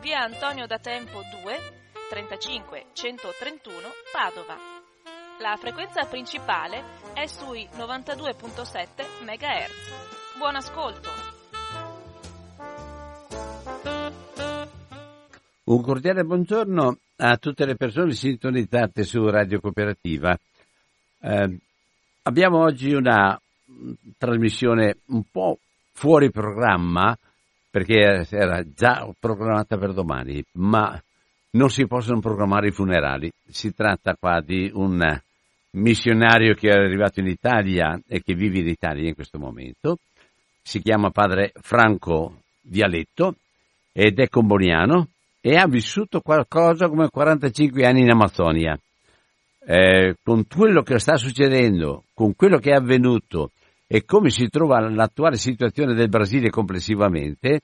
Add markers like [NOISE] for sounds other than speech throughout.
via Antonio da Tempo 2, 35 131 Padova. La frequenza principale è sui 92.7 MHz. Buon ascolto! Un cordiale buongiorno a tutte le persone sintonizzate su Radio Cooperativa. Eh, abbiamo oggi una trasmissione un po' fuori programma perché era già programmata per domani, ma non si possono programmare i funerali. Si tratta qua di un missionario che è arrivato in Italia e che vive in Italia in questo momento. Si chiama padre Franco Vialetto ed è comboniano e ha vissuto qualcosa come 45 anni in Amazzonia. Eh, con quello che sta succedendo, con quello che è avvenuto e come si trova l'attuale situazione del Brasile complessivamente,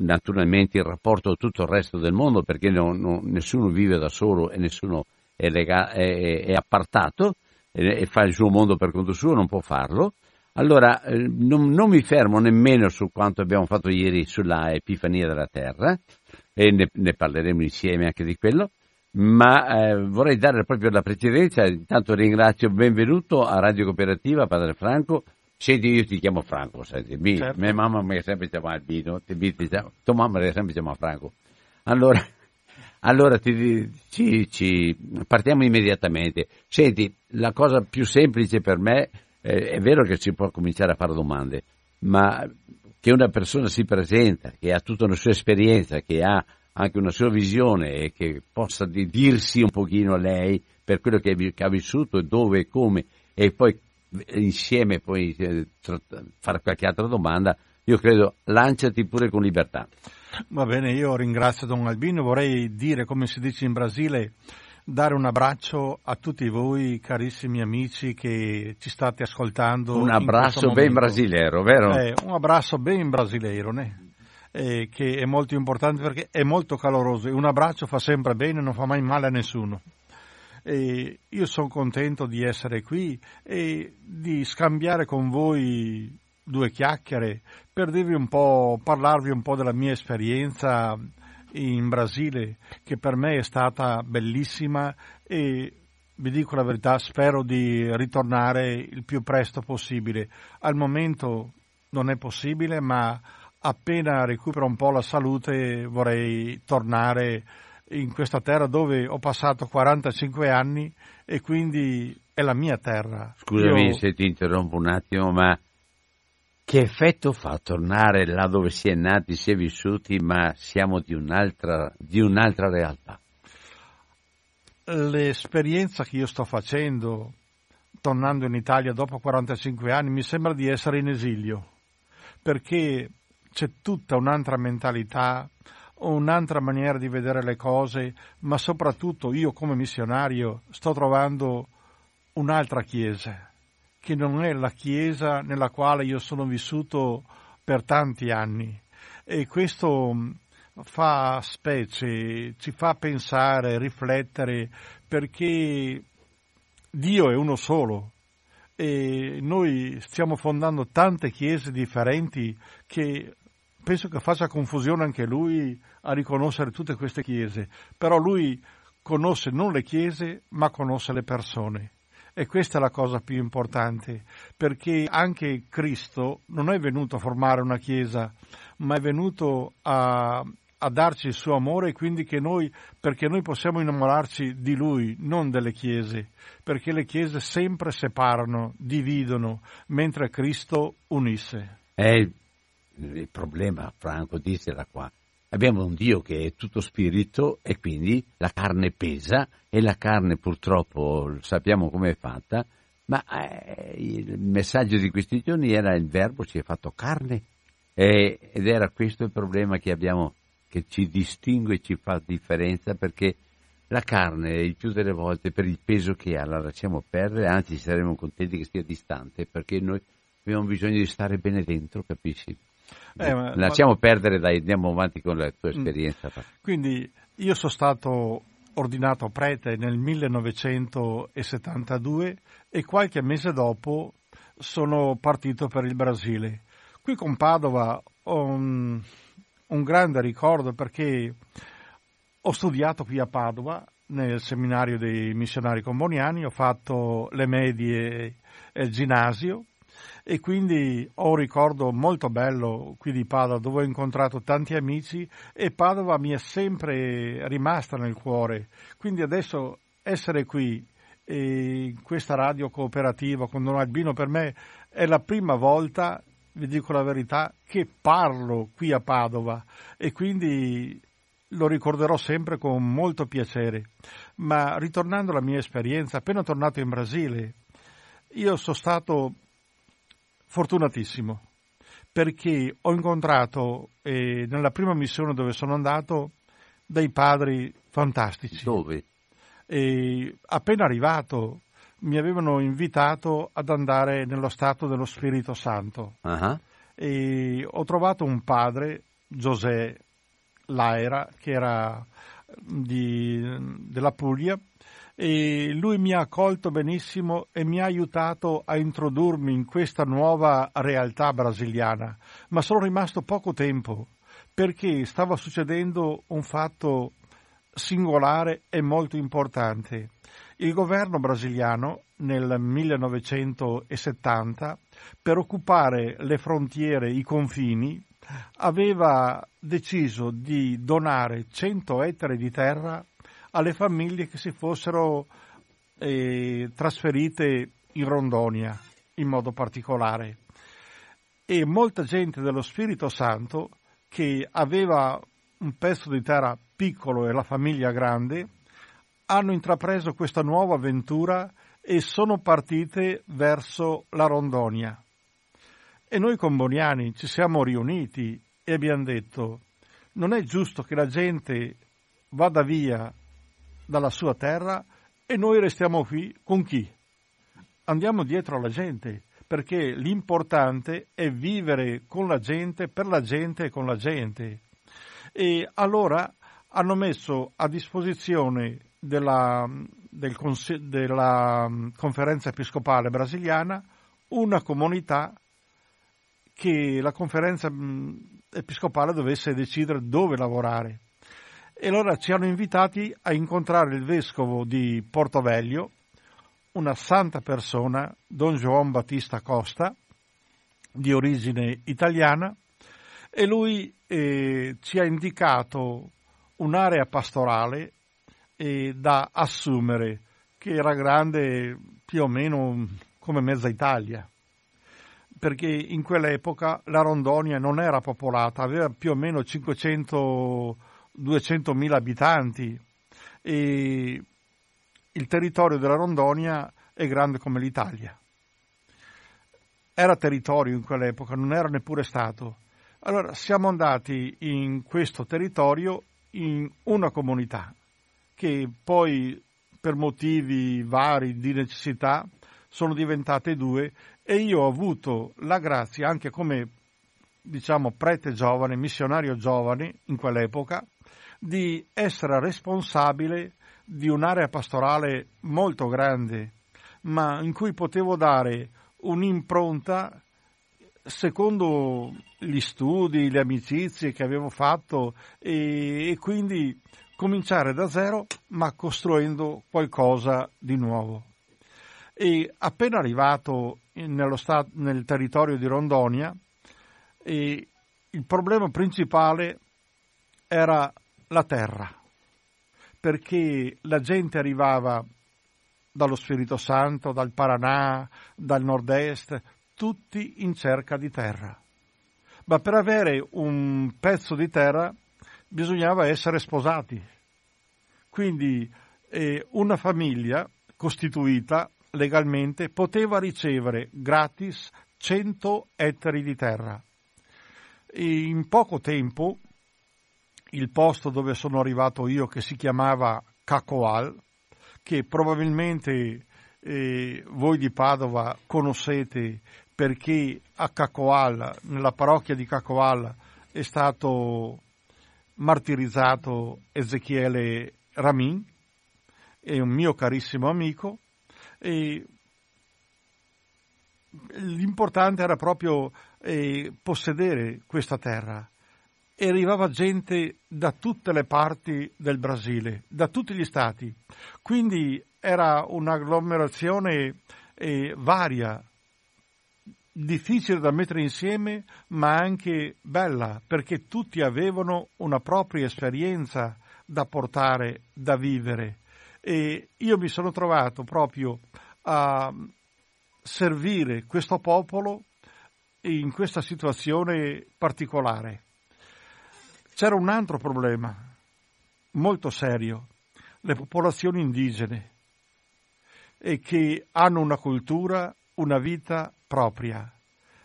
naturalmente in rapporto a tutto il resto del mondo perché non, non, nessuno vive da solo e nessuno è, lega, è, è appartato e, e, fa il suo mondo per conto suo, non può farlo. Allora eh, non, non, mi fermo nemmeno su quanto abbiamo fatto ieri sulla Epifania della Terra e ne, ne parleremo insieme anche di quello, ma eh, vorrei dare proprio la precedenza, intanto ringrazio, benvenuto a Radio Cooperativa, Padre Franco, Senti, io ti chiamo Franco, senti, mi, certo. mia mamma mi ha sempre chiamato Albino, tua mamma mi ha sempre chiamato Franco. Allora, [LAUGHS] allora ti, ci, ci, partiamo immediatamente. Senti, la cosa più semplice per me, eh, è vero che si può cominciare a fare domande, ma che una persona si presenta, che ha tutta una sua esperienza, che ha anche una sua visione e che possa dirsi un pochino a lei per quello che, ha vissuto, dove e come, e poi insieme poi eh, fare qualche altra domanda, io credo lanciati pure con libertà. Va bene, io ringrazio Don Albino, vorrei dire, come si dice in Brasile, dare un abbraccio a tutti voi carissimi amici che ci state ascoltando. Un abbraccio ben brasileiro, vero? Eh, un abbraccio ben brasileiro, né? Eh, che è molto importante perché è molto caloroso e un abbraccio fa sempre bene, non fa mai male a nessuno. E io sono contento di essere qui e di scambiare con voi due chiacchiere per dirvi un po', parlarvi un po' della mia esperienza in Brasile, che per me è stata bellissima e vi dico la verità, spero di ritornare il più presto possibile. Al momento non è possibile, ma appena recupero un po' la salute vorrei tornare in questa terra dove ho passato 45 anni e quindi è la mia terra. Scusami Io... se ti interrompo un attimo, ma che effetto fa tornare là dove si è nati, si è vissuti, ma siamo di un'altra, di un'altra realtà? L'esperienza che io sto facendo, tornando in Italia dopo 45 anni, mi sembra di essere in esilio, perché c'è tutta un'altra mentalità, un'altra maniera di vedere le cose, ma soprattutto io come missionario sto trovando un'altra Chiesa, che non è la Chiesa nella quale io sono vissuto per tanti anni. E questo mm, fa specie, ci fa pensare, riflettere, perché Dio è uno solo e noi stiamo fondando tante chiese differenti che penso che faccia confusione anche lui a riconoscere tutte queste chiese, però lui conosce non le chiese ma conosce le persone. E questa è la cosa più importante, perché anche Cristo non è venuto a formare una chiesa, ma è venuto a, a darci il suo amore quindi noi, perché noi possiamo innamorarci di lui, non delle chiese, perché le chiese sempre separano, dividono, mentre Cristo unisse. È il, problema, Franco, dissela qua. Abbiamo un Dio che è tutto spirito e quindi la carne pesa e la carne purtroppo sappiamo come è fatta, ma eh, il messaggio di questi giorni era il verbo si è fatto carne ed era questo il problema che abbiamo, che ci distingue e ci fa differenza perché la carne il più delle volte per il peso che ha la lasciamo perdere, anzi saremo contenti che stia distante perché noi abbiamo bisogno di stare bene dentro, capisci? Eh, ma, lasciamo ma... perdere, dai, andiamo avanti con la tua mm. esperienza. Quindi io sono stato ordinato prete nel 1972 e qualche mese dopo sono partito per il Brasile. Qui con Padova ho un, un grande ricordo perché ho studiato qui a Padova nel seminario dei missionari comboniani, ho fatto le medie e il ginnasio e quindi ho un ricordo molto bello qui di Padova dove ho incontrato tanti amici e Padova mi è sempre rimasta nel cuore. Quindi adesso essere qui in questa radio cooperativa con Don Albino per me è la prima volta, vi dico la verità, che parlo qui a Padova e quindi lo ricorderò sempre con molto piacere. Ma ritornando alla mia esperienza, appena tornato in Brasile, io sono stato fortunatissimo perché ho incontrato eh, nella prima missione dove sono andato dei padri fantastici. Dove? E appena arrivato mi avevano invitato ad andare nello stato dello Spirito Santo. Uh-huh. E ho trovato un padre, José Laera, che era di, della Puglia, e lui mi ha accolto benissimo e mi ha aiutato a introdurmi in questa nuova realtà brasiliana, ma sono rimasto poco tempo perché stava succedendo un fatto singolare e molto importante. Il governo brasiliano nel 1970 per occupare le frontiere, i confini, aveva deciso di donare 100 ettari di terra alle famiglie che si fossero eh, trasferite in Rondonia in modo particolare. E molta gente dello Spirito Santo che aveva un pezzo di terra piccolo e la famiglia grande hanno intrapreso questa nuova avventura e sono partite verso la Rondonia. E noi comboniani ci siamo riuniti e abbiamo detto non è giusto che la gente vada via dalla sua terra e noi restiamo qui con chi? Andiamo dietro alla gente, perché l'importante è vivere con la gente, per la gente e con la gente. E allora hanno messo a disposizione della, del, della conferenza episcopale brasiliana una comunità che la conferenza episcopale dovesse decidere dove lavorare. E allora ci hanno invitati a incontrare il vescovo di Portoveglio, una santa persona, Don João Battista Costa, di origine italiana, e lui eh, ci ha indicato un'area pastorale eh, da assumere, che era grande più o meno come mezza Italia, perché in quell'epoca la Rondonia non era popolata, aveva più o meno 500 200.000 abitanti e il territorio della Rondonia è grande come l'Italia. Era territorio in quell'epoca, non era neppure Stato. Allora siamo andati in questo territorio in una comunità che poi per motivi vari di necessità sono diventate due e io ho avuto la grazia anche come diciamo prete giovane, missionario giovane in quell'epoca, di essere responsabile di un'area pastorale molto grande, ma in cui potevo dare un'impronta secondo gli studi, le amicizie che avevo fatto e, e quindi cominciare da zero ma costruendo qualcosa di nuovo. E appena arrivato stato, nel territorio di Rondonia, il problema principale era la terra, perché la gente arrivava dallo Spirito Santo, dal Paranà, dal nord-est, tutti in cerca di terra. Ma per avere un pezzo di terra bisognava essere sposati. Quindi eh, una famiglia costituita legalmente poteva ricevere gratis 100 ettari di terra. E in poco tempo il posto dove sono arrivato io, che si chiamava Cacoal, che probabilmente eh, voi di Padova conoscete perché a Cacoal, nella parrocchia di Cacoal, è stato martirizzato Ezechiele Ramin, è un mio carissimo amico, e l'importante era proprio eh, possedere questa terra. E arrivava gente da tutte le parti del Brasile, da tutti gli stati. Quindi era un'agglomerazione eh, varia, difficile da mettere insieme, ma anche bella, perché tutti avevano una propria esperienza da portare, da vivere. E io mi sono trovato proprio a servire questo popolo in questa situazione particolare. C'era un altro problema molto serio, le popolazioni indigene, e che hanno una cultura, una vita propria.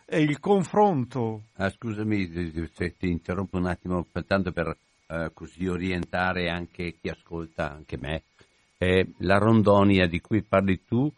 E il confronto. Ah, scusami se ti interrompo un attimo, tanto per eh, così orientare anche chi ascolta, anche me. Eh, la rondonia di cui parli tu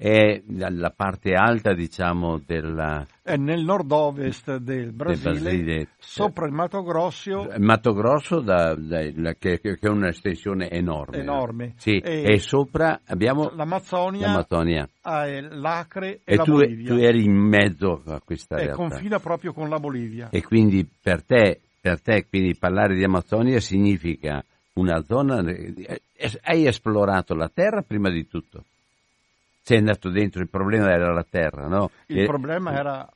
è la parte alta, diciamo, della... È nel nord-ovest del Brasile, del Brasile. sopra il Mato Grosso. Il Mato Grosso, da, da, che, che, è un'estensione enorme. Enorme. Sì, e, e, sopra abbiamo l'Amazzonia, l'Amazzonia. l'Acre e, e la tu, Bolivia. tu eri in mezzo a questa e realtà. E confina proprio con la Bolivia. E quindi per te, per te quindi parlare di Amazzonia significa una zona... Eh, hai esplorato la terra prima di tutto? Sei andato dentro, il problema era la terra, no? Il e, problema era...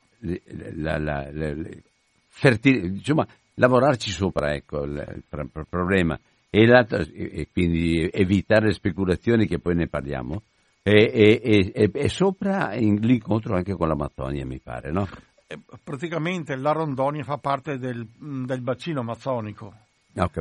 La, la, la, fertil- insomma, lavorarci sopra, ecco, il, il, il problema. E, e, quindi evitare le speculazioni che poi ne parliamo. E, e sopra in, l'incontro anche con l'Amazzonia, mi pare, no? Praticamente la Rondonia fa parte del, del bacino amazzonico. Ho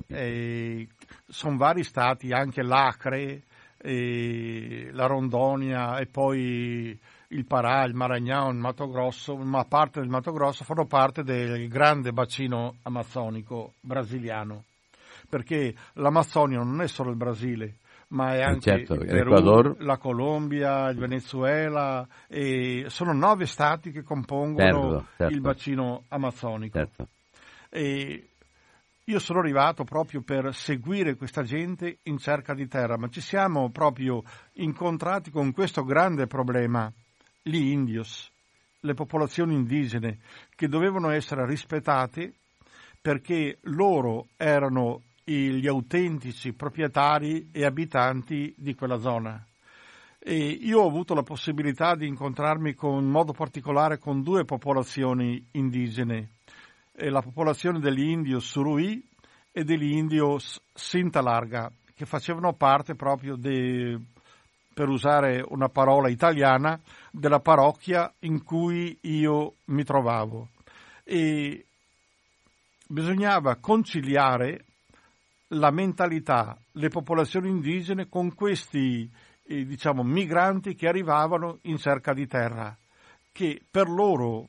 sono vari stati, anche l'Acre, la Rondonia e poi il Parà, il Maragnao, il Mato Grosso, ma parte del Mato Grosso fanno parte del grande bacino amazzonico brasiliano. Perché l'Amazzonia non è solo il Brasile, ma è anche certo, il Perù, la Colombia, il Venezuela, e sono nove stati che compongono certo, certo. il bacino amazzonico. Certo. E io sono arrivato proprio per seguire questa gente in cerca di terra, ma ci siamo proprio incontrati con questo grande problema, gli indios, le popolazioni indigene, che dovevano essere rispettate perché loro erano gli autentici proprietari e abitanti di quella zona. E io ho avuto la possibilità di incontrarmi con, in modo particolare con due popolazioni indigene, la popolazione degli indios Surui e degli indios Sinta Larga, che facevano parte proprio de, per usare una parola italiana, della parrocchia in cui io mi trovavo. E bisognava conciliare la mentalità, le popolazioni indigene con questi eh, diciamo, migranti che arrivavano in cerca di terra, che per loro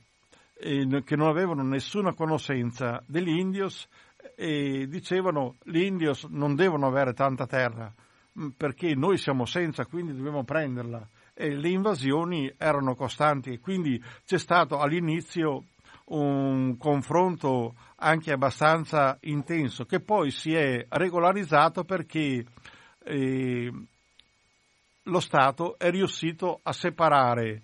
che non avevano nessuna conoscenza degli indios e dicevano gli indios non devono avere tanta terra mm, perché noi siamo senza, quindi dobbiamo prenderla. E le invasioni erano costanti e quindi c'è stato all'inizio un confronto anche abbastanza intenso che poi si è regolarizzato perché eh, lo Stato è riuscito a separare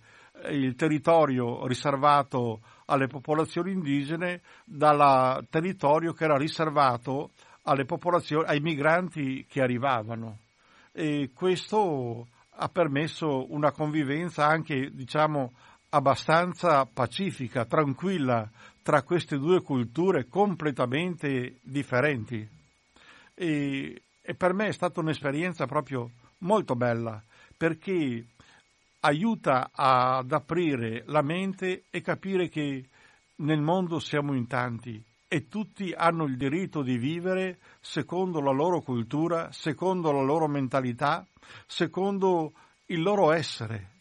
il territorio riservato alle popolazioni indigene dal territorio che era riservato ai migranti che arrivavano. E questo ha permesso una convivenza anche, diciamo, abbastanza pacifica, tranquilla tra queste due culture completamente differenti. e, e per me è stata un'esperienza proprio molto bella perché aiuta ad aprire la mente e capire che nel mondo siamo in tanti e tutti hanno il diritto di vivere secondo la loro cultura, secondo la loro mentalità, secondo il loro essere,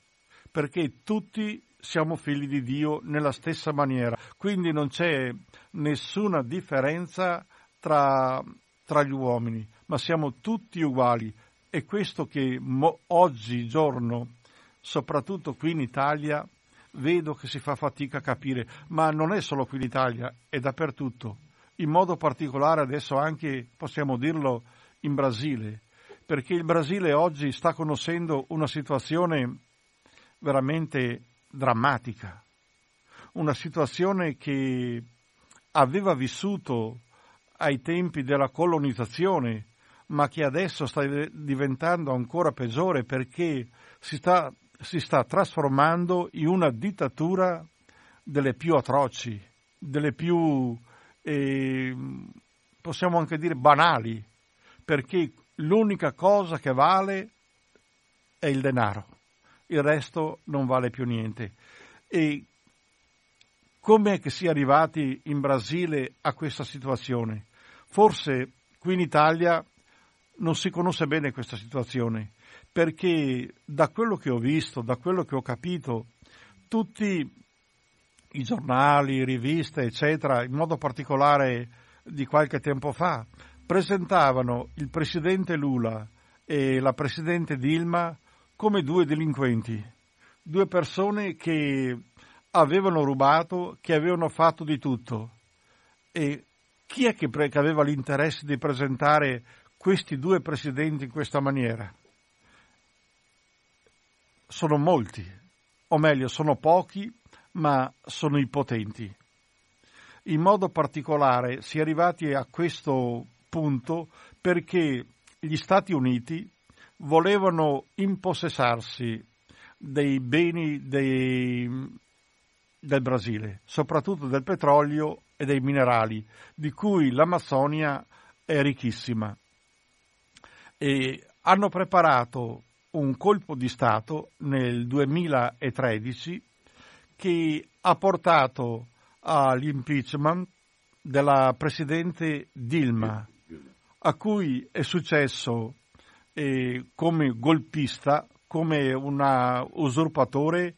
perché tutti siamo figli di Dio nella stessa maniera, quindi non c'è nessuna differenza tra, tra gli uomini, ma siamo tutti uguali. E questo che mo, oggigiorno, soprattutto qui in Italia, vedo che si fa fatica a capire, ma non è solo qui in Italia, è dappertutto. In modo particolare adesso anche, possiamo dirlo, in Brasile, perché il Brasile oggi sta conoscendo una situazione veramente drammatica, una situazione che aveva vissuto ai tempi della colonizzazione, ma che adesso sta diventando ancora peggiore perché si sta, si sta trasformando in una dittatura delle più atroci, delle più, eh, possiamo anche dire, banali, perché l'unica cosa che vale è il denaro, il resto non vale più niente. E come che si è arrivati in Brasile a questa situazione? Forse qui in Italia non si conosce bene questa situazione, perché da quello che ho visto, da quello che ho capito, tutti i giornali, riviste, eccetera, in modo particolare di qualche tempo fa, presentavano il presidente Lula e la presidente Dilma come due delinquenti, due persone che avevano rubato, che avevano fatto di tutto. E chi è che, aveva l'interesse di presentare questi due presidenti in questa maniera? Sono molti, o meglio, sono pochi, ma sono i potenti. In modo particolare si è arrivati a questo punto perché gli Stati Uniti volevano impossessarsi dei beni dei, del Brasile, soprattutto del petrolio e dei minerali, di cui l'Amazzonia è ricchissima. E hanno preparato un colpo di Stato nel 2013 che ha portato all'impeachment della Presidente Dilma, a cui è successo eh, come golpista, come un usurpatore,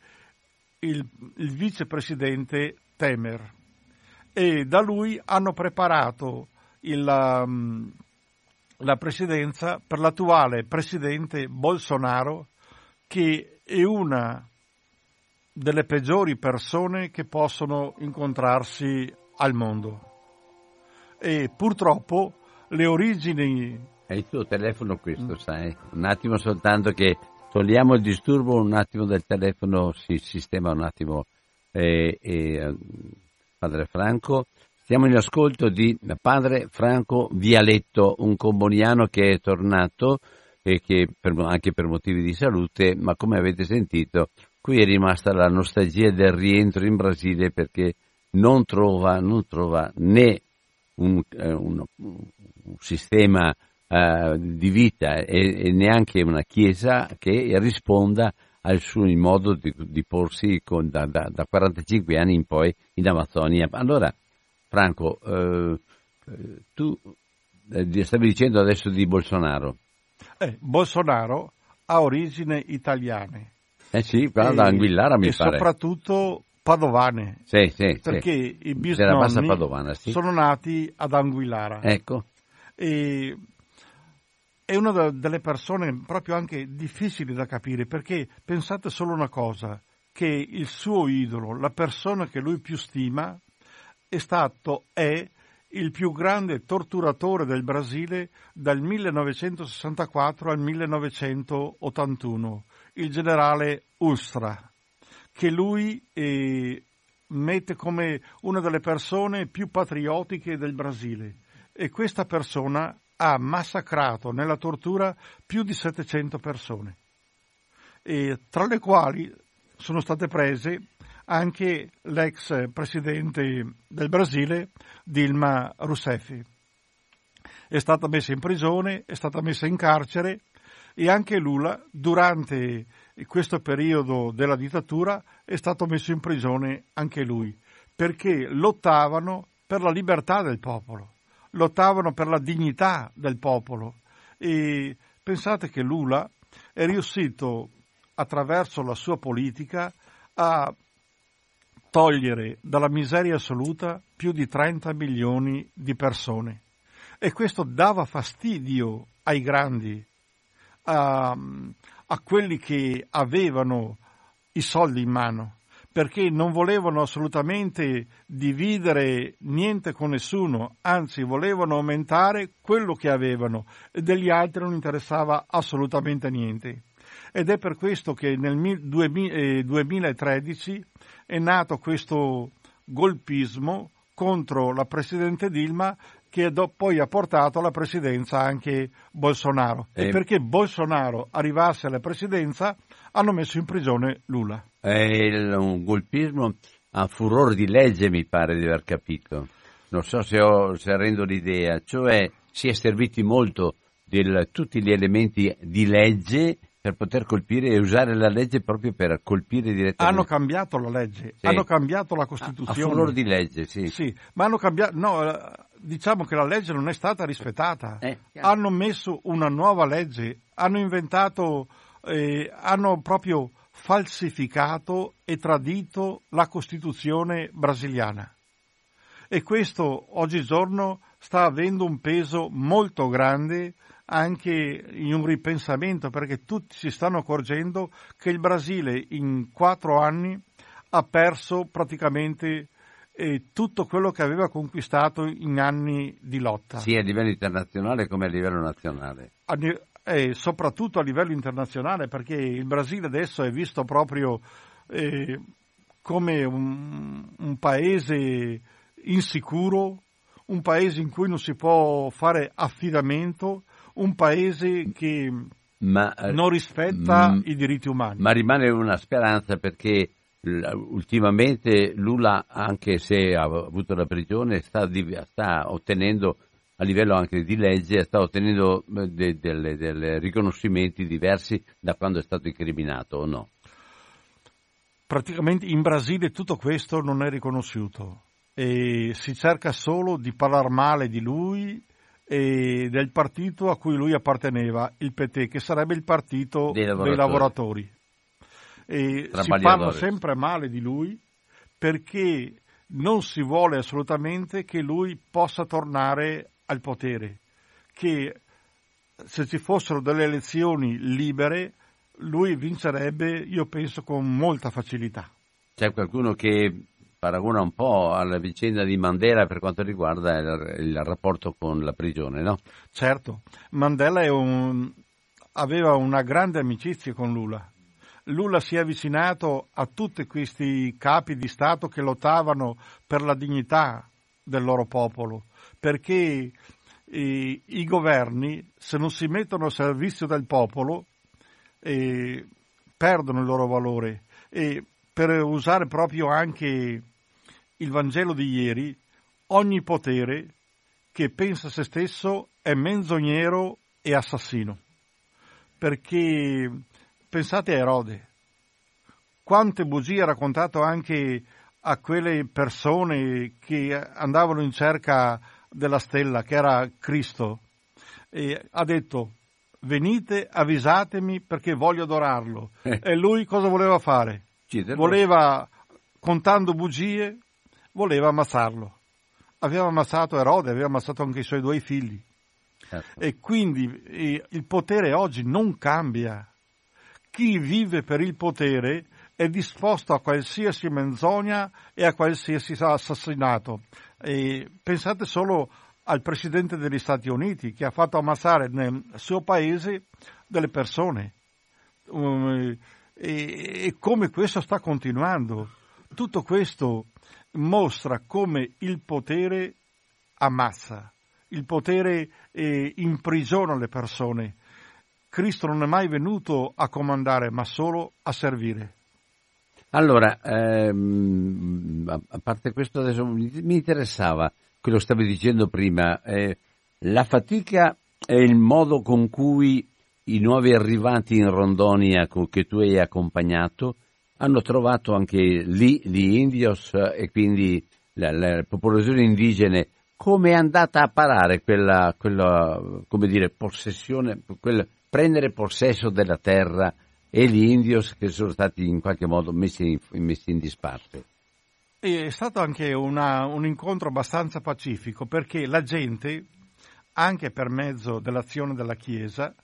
il, il vicepresidente Temer. E da lui hanno preparato il, um, la presidenza per l'attuale presidente Bolsonaro, che è una delle peggiori persone che possono incontrarsi al mondo. E purtroppo le origini... È il tuo telefono questo, sai? Un attimo soltanto che togliamo il disturbo, un attimo del telefono si sistema un attimo eh, eh, padre Franco. Stiamo in ascolto di padre Franco Vialetto, un comboniano che è tornato e che per, anche per motivi di salute, ma come avete sentito, qui è rimasta la nostalgia del rientro in Brasile perché non trova, non trova né un, eh, un, un sistema eh, di vita e, e, neanche una chiesa che risponda al suo modo di, di porsi con, da, da, da, 45 anni in poi in Amazzonia. Allora, Franco, eh, tu eh, stavi dicendo adesso di Bolsonaro. Eh, Bolsonaro ha origini italiane. Eh sì, qua da Anguillara mi e pare. E soprattutto padovane. Sì, sì, perché sì. i bisnonni padovana, sì. sono nati ad Anguillara. Ecco. E è una delle persone proprio anche difficili da capire perché pensate solo una cosa, che il suo idolo, la persona che lui più stima, è stato, è il più grande torturatore del Brasile dal 1964 al 1981, il generale Ustra che lui eh, mette come una delle persone più patriottiche del Brasile. E questa persona ha massacrato nella tortura più di 700 persone, e tra le quali sono state prese anche l'ex presidente del Brasile Dilma Rousseff. è stata messa in prigione, è stata messa in carcere e anche Lula durante questo periodo della dittatura è stato messo in prigione anche lui, perché lottavano per la libertà del popolo, lottavano per la dignità del popolo e pensate che Lula è riuscito attraverso la sua politica a togliere dalla miseria assoluta più di 30 milioni di persone. E questo dava fastidio ai grandi, a, a quelli che avevano i soldi in mano, perché non volevano assolutamente dividere niente con nessuno, anzi volevano aumentare quello che avevano e degli altri non interessava assolutamente niente. Ed è per questo che nel 2013 è nato questo golpismo contro la Presidente Dilma che poi ha portato alla presidenza anche Bolsonaro. E, e perché Bolsonaro arrivasse alla presidenza hanno messo in prigione Lula. È un golpismo a furore di legge, mi pare di aver capito. Non so se, ho, se rendo l'idea, cioè si è serviti molto di tutti gli elementi di legge per poter colpire e usare la legge proprio per colpire direttamente. Hanno cambiato la legge, sì. hanno cambiato la Costituzione. A, a di legge, sì. Sì, ma hanno cambiato, no, eh, diciamo che la legge non è stata rispettata. Eh, hanno messo una nuova legge, hanno inventato, eh, hanno proprio falsificato e tradito la Costituzione brasiliana. E questo oggigiorno sta avendo un peso molto grande anche in un ripensamento perché tutti si stanno accorgendo che il Brasile in quattro anni ha perso praticamente eh, tutto quello che aveva conquistato in anni di lotta. Sia a livello internazionale come a livello nazionale. A, eh, soprattutto a livello internazionale perché il Brasile adesso è visto proprio eh, come un, un paese insicuro, un paese in cui non si può fare affidamento, un paese che ma, eh, non rispetta m- mm, i diritti umani. Ma rimane una speranza perché ultimamente Lula, anche se ha avuto la prigione, sta, sta ottenendo a livello anche di legge, sta ottenendo dei de, de, riconoscimenti diversi da quando è stato incriminato o no? Praticamente in Brasile tutto questo non è riconosciuto e si cerca solo di parlare male di lui e del partito a cui lui apparteneva, il PT, che sarebbe il partito dei lavoratori. Dei lavoratori. E si parla sempre male di lui perché non si vuole assolutamente che lui possa tornare al potere, che se ci fossero delle elezioni libere lui vincerebbe, io penso, con molta facilità. C'è qualcuno che paragona un po' alla vicenda di Mandela per quanto riguarda il, il rapporto con la prigione, no? Certo, Mandela un, aveva una grande amicizia con Lula. Lula si è avvicinato a tutti questi capi di Stato che lottavano per la dignità del loro popolo, perché i, i governi, se non si mettono al servizio del popolo, eh, perdono il loro valore. E per usare proprio anche il Vangelo di ieri, ogni potere che pensa a se stesso è menzognero e assassino. Perché pensate a Erode, quante bugie ha raccontato anche a quelle persone che andavano in cerca della stella, che era Cristo, e ha detto venite, avvisatemi perché voglio adorarlo. Eh. E lui cosa voleva fare? Voleva, contando bugie, voleva ammazzarlo. Aveva ammazzato Erode, aveva ammazzato anche i suoi due figli. Certo. E quindi eh, il potere oggi non cambia. Chi vive per il potere è disposto a qualsiasi menzogna e a qualsiasi assassinato. E pensate solo al Presidente degli Stati Uniti che ha fatto ammazzare nel suo paese delle persone. Um, e, e come questo sta continuando. Tutto questo mostra come il potere ammazza, il potere eh, imprigiona le persone. Cristo non è mai venuto a comandare, ma solo a servire. Allora, ehm, a parte questo, adesso mi interessava quello che stavi dicendo prima. Eh, La fatica è il modo con cui i nuovi arrivati in Rondonia che tu hai accompagnato hanno trovato anche lì gli indios e quindi le popolazioni indigene come è andata a parare quella, quella come dire, possessione, quel prendere possesso della terra e gli indios che sono stati in qualche modo messi in, messi in disparte. È stato anche una, un incontro abbastanza pacifico perché la gente, anche per mezzo dell'azione della Chiesa,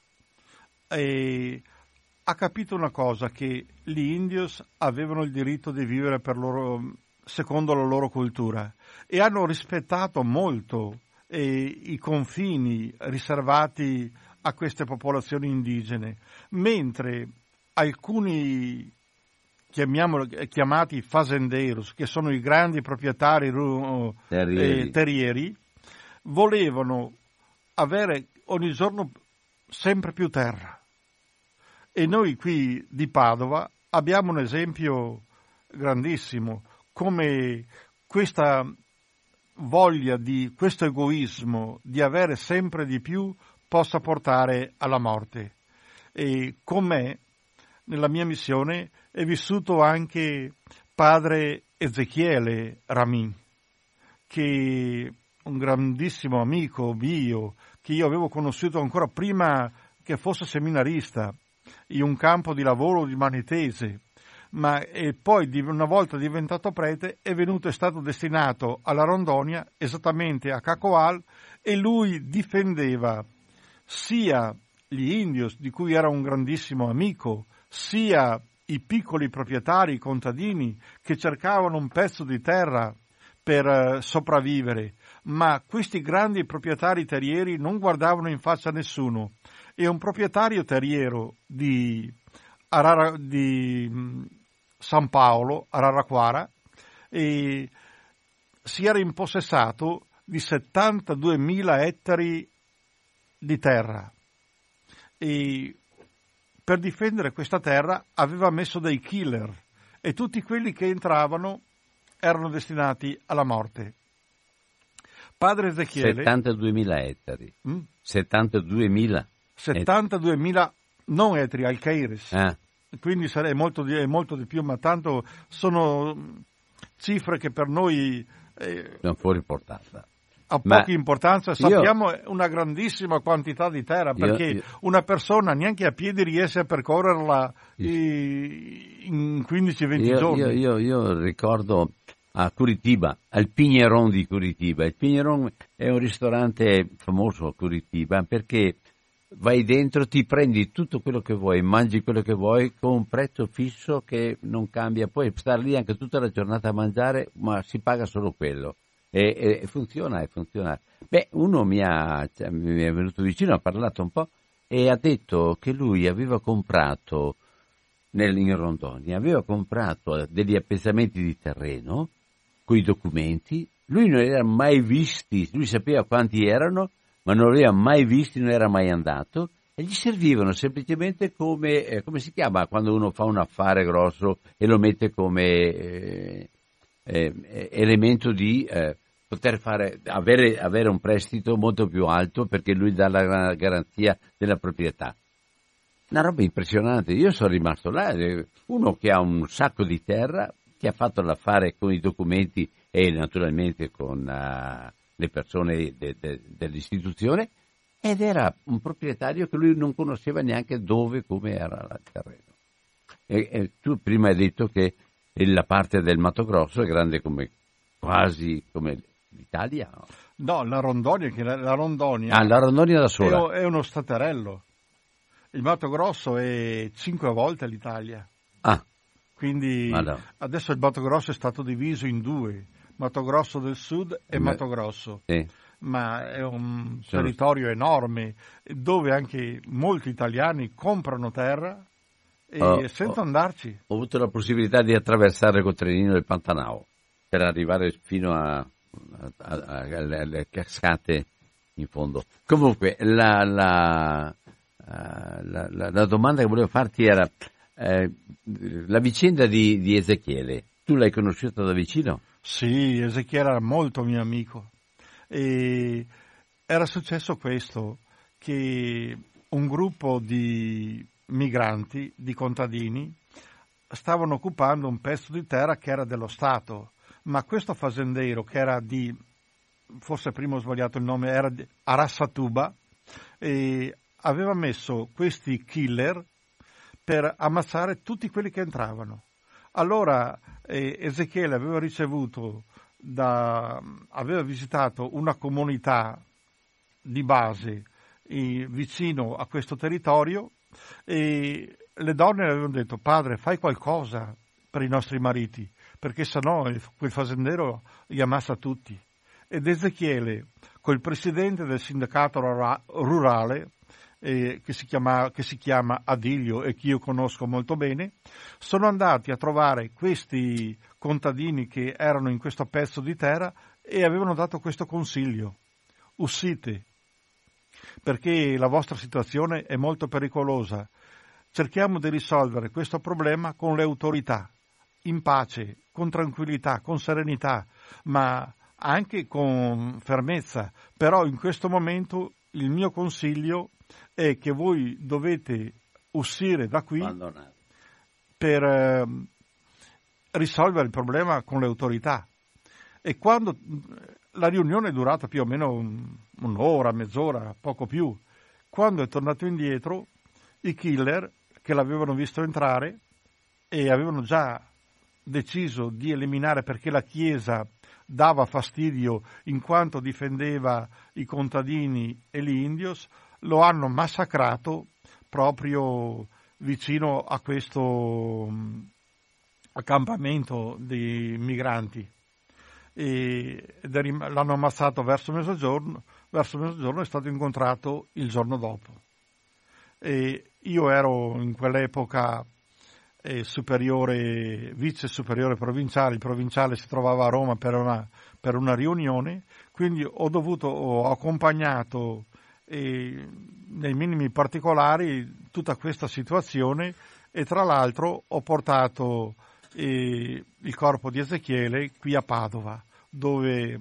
eh, ha capito una cosa, che gli indios avevano il diritto di vivere loro, secondo la loro cultura e hanno rispettato molto eh, i confini riservati a queste popolazioni indigene, mentre alcuni chiamati fazenderos, che sono i grandi proprietari uh, terrieri. Eh, terrieri, volevano avere ogni giorno sempre più terra. E noi qui di Padova abbiamo un esempio grandissimo, come questa voglia di questo egoismo di avere sempre di più possa portare alla morte. E con me, nella mia missione, è vissuto anche padre Ezechiele Ramin, che è un grandissimo amico mio, che io avevo conosciuto ancora prima che fosse seminarista, in un campo di lavoro di Manitese, ma poi una volta diventato prete è venuto e stato destinato alla Rondonia, esattamente a Cacoal, e lui difendeva sia gli indios, di cui era un grandissimo amico, sia i piccoli proprietari, i contadini, che cercavano un pezzo di terra per eh, sopravvivere, ma questi grandi proprietari terrieri non guardavano in faccia a nessuno. E un proprietario terriero di, Arara, di mm, San Paolo, Araraquara, e si era impossessato di 72.000 ettari di terra e per difendere questa terra aveva messo dei killer e tutti quelli che entravano erano destinati alla morte. Padre Ezechiele... 72.000 ettari. Mm? 72.000. 72.000 non ettari, al Keiris. Ah. Quindi è molto, di, molto di più, ma tanto sono cifre che per noi... Eh, non fuori portata ha Ma poca importanza, sappiamo io, una grandissima quantità di terra perché io, io, una persona neanche a piedi riesce a percorrerla in 15-20 giorni. Io, ricordo a Curitiba, al Pigneron di Curitiba. Il Pigneron è un ristorante famoso a Curitiba perché vai dentro, ti prendi tutto quello che vuoi, mangi quello che vuoi con un prezzo fisso che non cambia. Puoi stare lì anche tutta la giornata a mangiare, ma si paga solo quello. E, e funziona, e funziona. Beh, uno mi, ha, cioè, mi è venuto vicino, ha parlato un po' e ha detto che lui aveva comprato in Rondoni, aveva comprato degli appezzamenti di terreno con i documenti, lui non li era mai visti, lui sapeva quanti erano, ma non li aveva mai visti, non era mai andato e gli servivano semplicemente come, eh, come si chiama quando uno fa un affare grosso e lo mette come eh, eh, elemento di eh, poter fare, avere, avere, un prestito molto più alto perché lui dà la garanzia della proprietà. Una roba impressionante, io sono rimasto là, eh, uno che ha un sacco di terra, che ha fatto l'affare con i documenti e naturalmente con uh, le persone de, de, dell'istituzione ed era un proprietario che lui non conosceva neanche dove, come era il terreno. E, e tu prima hai detto che e la parte del Mato Grosso è grande come quasi come l'Italia. No, la Rondonia, che la, la Rondonia, ah, la Rondonia da sola. È, è uno staterello. Il Mato Grosso è cinque volte l'Italia. Ah. Quindi Madonna. adesso il Mato Grosso è stato diviso in due, Mato Grosso del Sud e Mato Grosso. Sì. Ma è un Sono... territorio enorme dove anche molti italiani comprano terra e oh, senza andarci. Ho avuto la possibilità di attraversare col trenino del Pantanao per arrivare fino alle cascate in fondo. Comunque, la, la, eh, la, la domanda che volevo farti era eh, la vicenda di, di Ezechiele. Tu l'hai conosciuta da vicino? Sì, Ezechiele era molto mio amico. E era successo questo, che un gruppo di migranti, di contadini, stavano occupando un pezzo di terra che era dello Stato, ma questo fazendero che era di, forse prima ho sbagliato il nome, era di Arassatuba, aveva messo questi killer per ammazzare tutti quelli che entravano. Allora eh, Ezechiele aveva ricevuto da, aveva visitato una comunità di base eh, vicino a questo territorio e le donne le avevano detto padre fai qualcosa per i nostri mariti perché sennò quel fazendero li ammassa tutti. Ed Ezechiele col presidente del sindacato rurale eh, che, si chiama, che si chiama Adilio e che io conosco molto bene, sono andati a trovare questi contadini che erano in questo pezzo di terra e avevano dato questo consiglio. Uscite, perché la vostra situazione è molto pericolosa. Cerchiamo di risolvere questo problema con le autorità, in pace, con tranquillità, con serenità, ma anche con fermezza. Però in questo momento il mio consiglio è che voi dovete uscire da qui Abbandonare. per eh, risolvere il problema con le autorità. E quando la riunione è durata più o meno un, un'ora, mezz'ora, poco più, quando è tornato indietro, i killer che l'avevano visto entrare e avevano già deciso di eliminare perché la Chiesa dava fastidio in quanto difendeva i contadini e gli indios, lo hanno massacrato proprio vicino a questo mm, accampamento di migranti e l'hanno ammazzato verso mezzogiorno, verso mezzogiorno è stato incontrato il giorno dopo. E io ero in quell'epoca eh, superiore, vice superiore provinciale, il provinciale si trovava a Roma per una, per una riunione, quindi ho dovuto, ho accompagnato eh, nei minimi particolari tutta questa situazione e tra l'altro ho portato eh, il corpo di Ezechiele qui a Padova, dove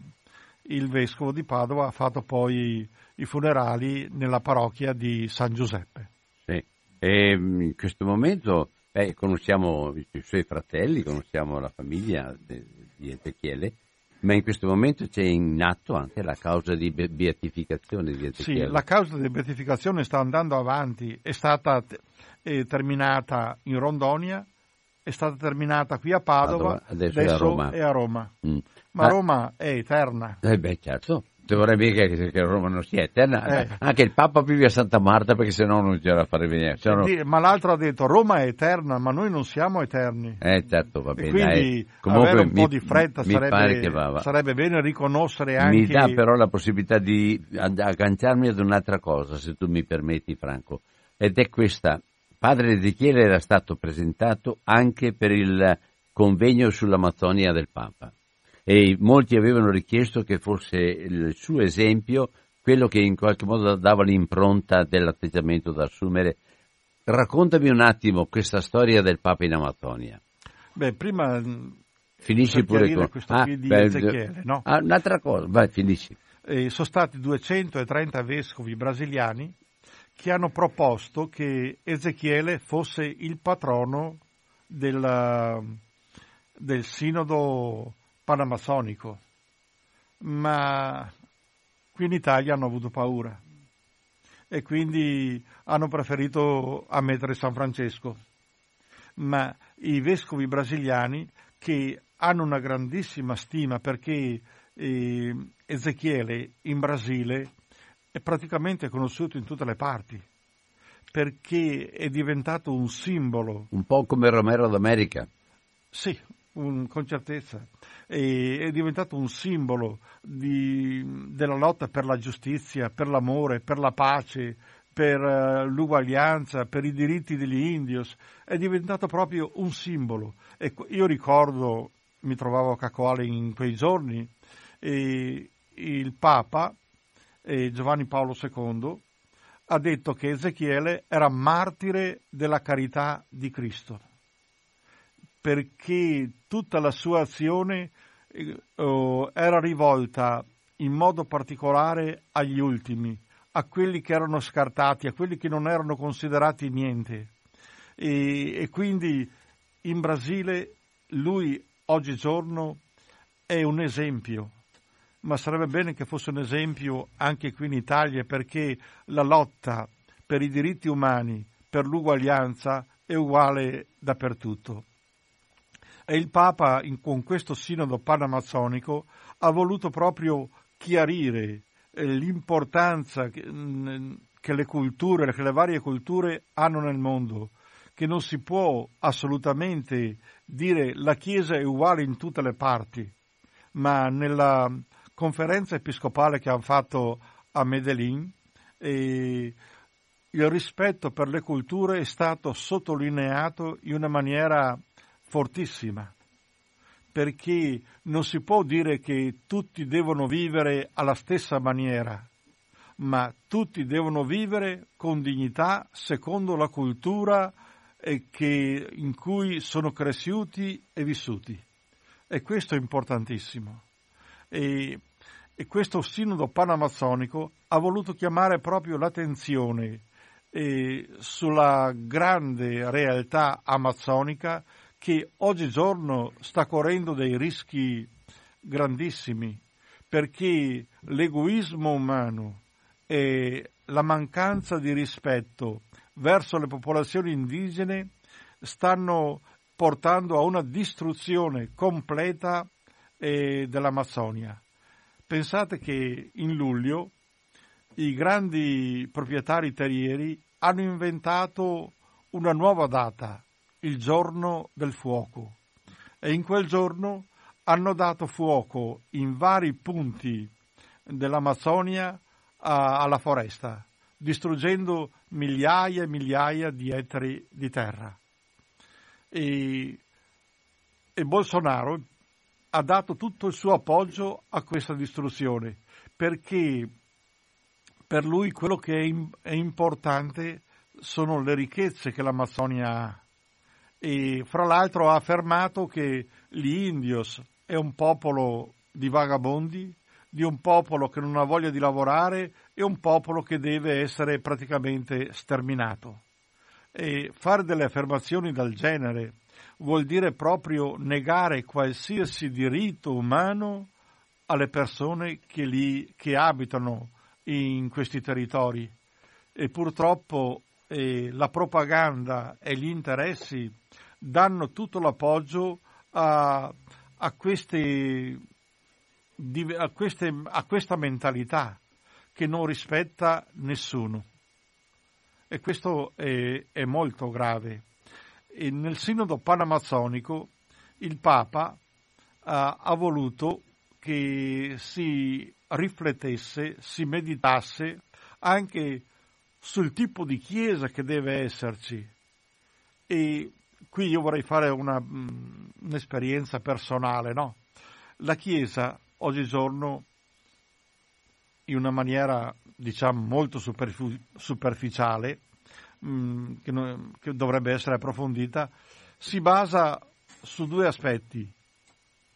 il vescovo di Padova ha fatto poi i funerali nella parrocchia di San Giuseppe. Sì. E in questo momento eh, conosciamo i suoi fratelli, conosciamo la famiglia di Ezechiele ma in questo momento c'è in atto anche la causa di beatificazione di Ezechiele. Sì, la causa di beatificazione sta andando avanti, è stata eh, terminata in Rondonia, è stata terminata qui a Padova, Padova adesso, adesso, è a Roma. È a Roma. Mm. Ma, Ma Roma è eterna. Eh beh, certo ci vorrebbe che, Roma non sia eterna. Eh. Anche il Papa vive a Santa Marta perché sennò non ce la fare venire. No... Ma l'altro ha detto Roma è eterna, ma noi non siamo eterni. Eh certo, va bene. E quindi Comunque, avere un mi, po' di fretta sarebbe, va, va. sarebbe, bene riconoscere anche... Mi dà però la possibilità di agganciarmi ad un'altra cosa, se tu mi permetti Franco, ed è questa. Padre Ezechiele era stato presentato anche per il convegno sull'Amazzonia del Papa e molti avevano richiesto che fosse il suo esempio quello che in qualche modo dava l'impronta dell'atteggiamento da assumere. Raccontami un attimo questa storia del Papa in Amazzonia. Beh, prima finisci pure con questo ah, di beh, Ezechiele, no? Ah, un'altra cosa, vai, finisci. Eh, sono stati 230 vescovi brasiliani che hanno proposto che Ezechiele fosse il patrono del, del sinodo panamassonico, ma qui in Italia hanno avuto paura e quindi hanno preferito ammettere San Francesco. Ma i vescovi brasiliani che hanno una grandissima stima perché eh, Ezechiele in Brasile è praticamente conosciuto in tutte le parti perché è diventato un simbolo. Un po' come Romero d'America. Sì, un, con certezza. E, è diventato un simbolo di, della lotta per la giustizia, per l'amore, per la pace, per uh, l'uguaglianza, per i diritti degli indios. È diventato proprio un simbolo. E io ricordo, mi trovavo a Cacoale in quei giorni, e il Papa, e Giovanni Paolo II, ha detto che Ezechiele era martire della carità di Cristo perché tutta la sua azione eh, era rivolta in modo particolare agli ultimi, a quelli che erano scartati, a quelli che non erano considerati niente. E, e quindi in Brasile lui oggigiorno è un esempio, ma sarebbe bene che fosse un esempio anche qui in Italia perché la lotta per i diritti umani, per l'uguaglianza è uguale dappertutto. E il Papa, in, con questo sinodo panamazzonico, ha voluto proprio chiarire eh, l'importanza che, mh, che le culture, che le varie culture hanno nel mondo, che non si può assolutamente dire la Chiesa è uguale in tutte le parti, ma nella conferenza episcopale che hanno fatto a Medellin eh, il rispetto per le culture è stato sottolineato in una maniera fortissima, perché non si può dire che tutti devono vivere alla stessa maniera, ma tutti devono vivere con dignità secondo la cultura che, in cui sono cresciuti e vissuti. E questo è importantissimo. E, e questo sinodo panamazzonico ha voluto chiamare proprio l'attenzione eh, sulla grande realtà amazzonica che oggigiorno sta correndo dei rischi grandissimi perché l'egoismo umano e la mancanza di rispetto verso le popolazioni indigene stanno portando a una distruzione completa eh, dell'Amazzonia. Pensate che in luglio i grandi proprietari terrieri hanno inventato una nuova data, il giorno del fuoco, e in quel giorno hanno dato fuoco in vari punti dell'Amazzonia a, alla foresta distruggendo migliaia e migliaia di ettari di terra. E, e Bolsonaro ha dato tutto il suo appoggio a questa distruzione perché per lui quello che è, è importante sono le ricchezze che l'Amazzonia ha. E fra l'altro ha affermato che gli indios è un popolo di vagabondi, di un popolo che non ha voglia di lavorare e un popolo che deve essere praticamente sterminato. E fare delle affermazioni del genere vuol dire proprio negare qualsiasi diritto umano alle persone che, lì, che abitano in questi territori. E purtroppo eh, la propaganda e gli interessi danno tutto l'appoggio a, a queste a, queste, a questa mentalità che non rispetta nessuno. E questo è, è molto grave. E nel sinodo panamazzonico il Papa ha, ha voluto che si riflettesse, si meditasse anche sul tipo di chiesa che deve esserci. E qui io vorrei fare una, mm, un'esperienza personale, no? La chiesa oggigiorno in una maniera diciamo molto superficiale mm, che dovrebbe essere approfondita si basa su due aspetti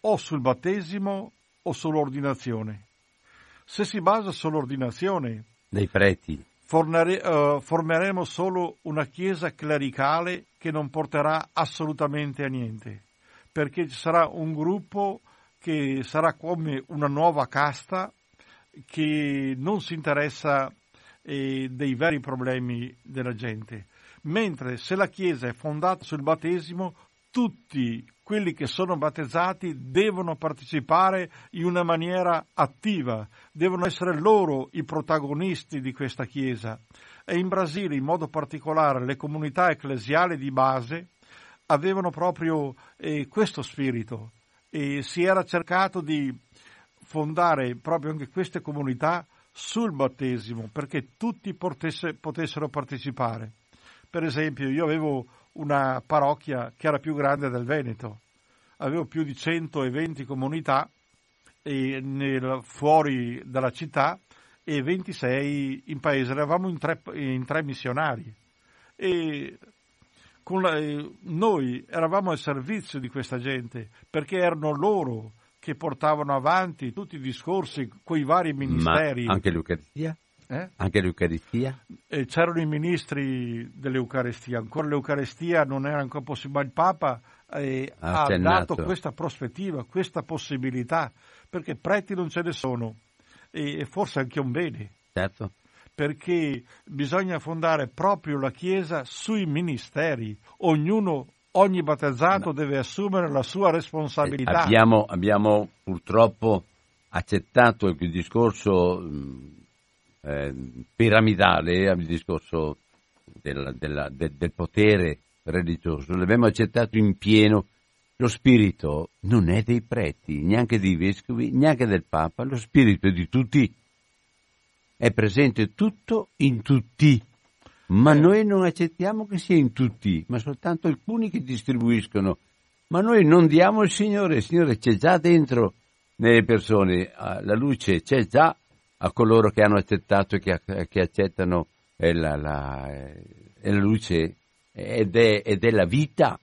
o sul battesimo o sull'ordinazione se si basa sull'ordinazione dei preti fornere, uh, formeremo solo una chiesa clericale che non porterà assolutamente a niente perché ci sarà un gruppo che sarà come una nuova casta che non si interessa eh, dei veri problemi della gente. Mentre se la Chiesa è fondata sul battesimo, tutti quelli che sono battezzati devono partecipare in una maniera attiva, devono essere loro i protagonisti di questa Chiesa. E in Brasile, in modo particolare, le comunità ecclesiali di base avevano proprio eh, questo spirito, e si era cercato di fondare proprio anche queste comunità sul battesimo perché tutti potesse, potessero partecipare. Per esempio, io avevo una parrocchia che era più grande del Veneto, avevo più di 120 comunità nel, fuori dalla città e 26 in paese, eravamo in tre, in tre missionari e la, noi eravamo al servizio di questa gente perché erano loro che portavano avanti tutti i discorsi con i vari ministeri. Ma anche l'Eucaristia? Eh? Anche l'Eucaristia? E c'erano i ministri dell'Eucaristia, ancora l'Eucaristia non era ancora possibile, il Papa eh, ha dato questa prospettiva, questa possibilità, perché preti non ce ne sono e forse anche un bene. Certo. Perché bisogna fondare proprio la Chiesa sui ministeri, ognuno ogni battezzato deve assumere la sua responsabilità. Abbiamo, abbiamo purtroppo accettato il discorso eh, piramidale, il discorso della, della, de, del potere religioso, l'abbiamo accettato in pieno. Lo spirito non è dei preti, neanche dei vescovi, neanche del Papa, lo spirito è di tutti. È presente tutto in tutti. Ma noi non accettiamo che sia in tutti, ma soltanto alcuni che distribuiscono. Ma noi non diamo il Signore, il Signore c'è già dentro nelle persone, la luce c'è già a coloro che hanno accettato e che, che accettano la, la, la, luce ed è, ed è la vita,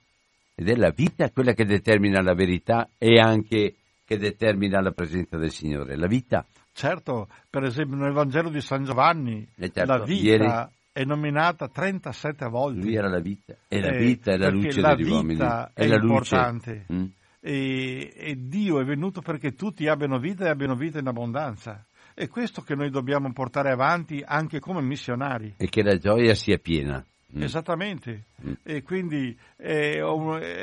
ed è la vita quella che determina la verità e anche che determina la presenza del Signore, la vita. Certo, per esempio nel Vangelo di San Giovanni, certo, la vita ieri è nominata 37 volte. Lui era la vita, è la eh, vita, è la luce la degli uomini. È, è la importante. Mm. E, e, Dio è venuto perché tutti abbiano vita e abbiano vita in abbondanza. È questo che noi dobbiamo portare avanti anche come missionari. E che la gioia sia piena. Mm. Esattamente. Mm. E quindi è, è,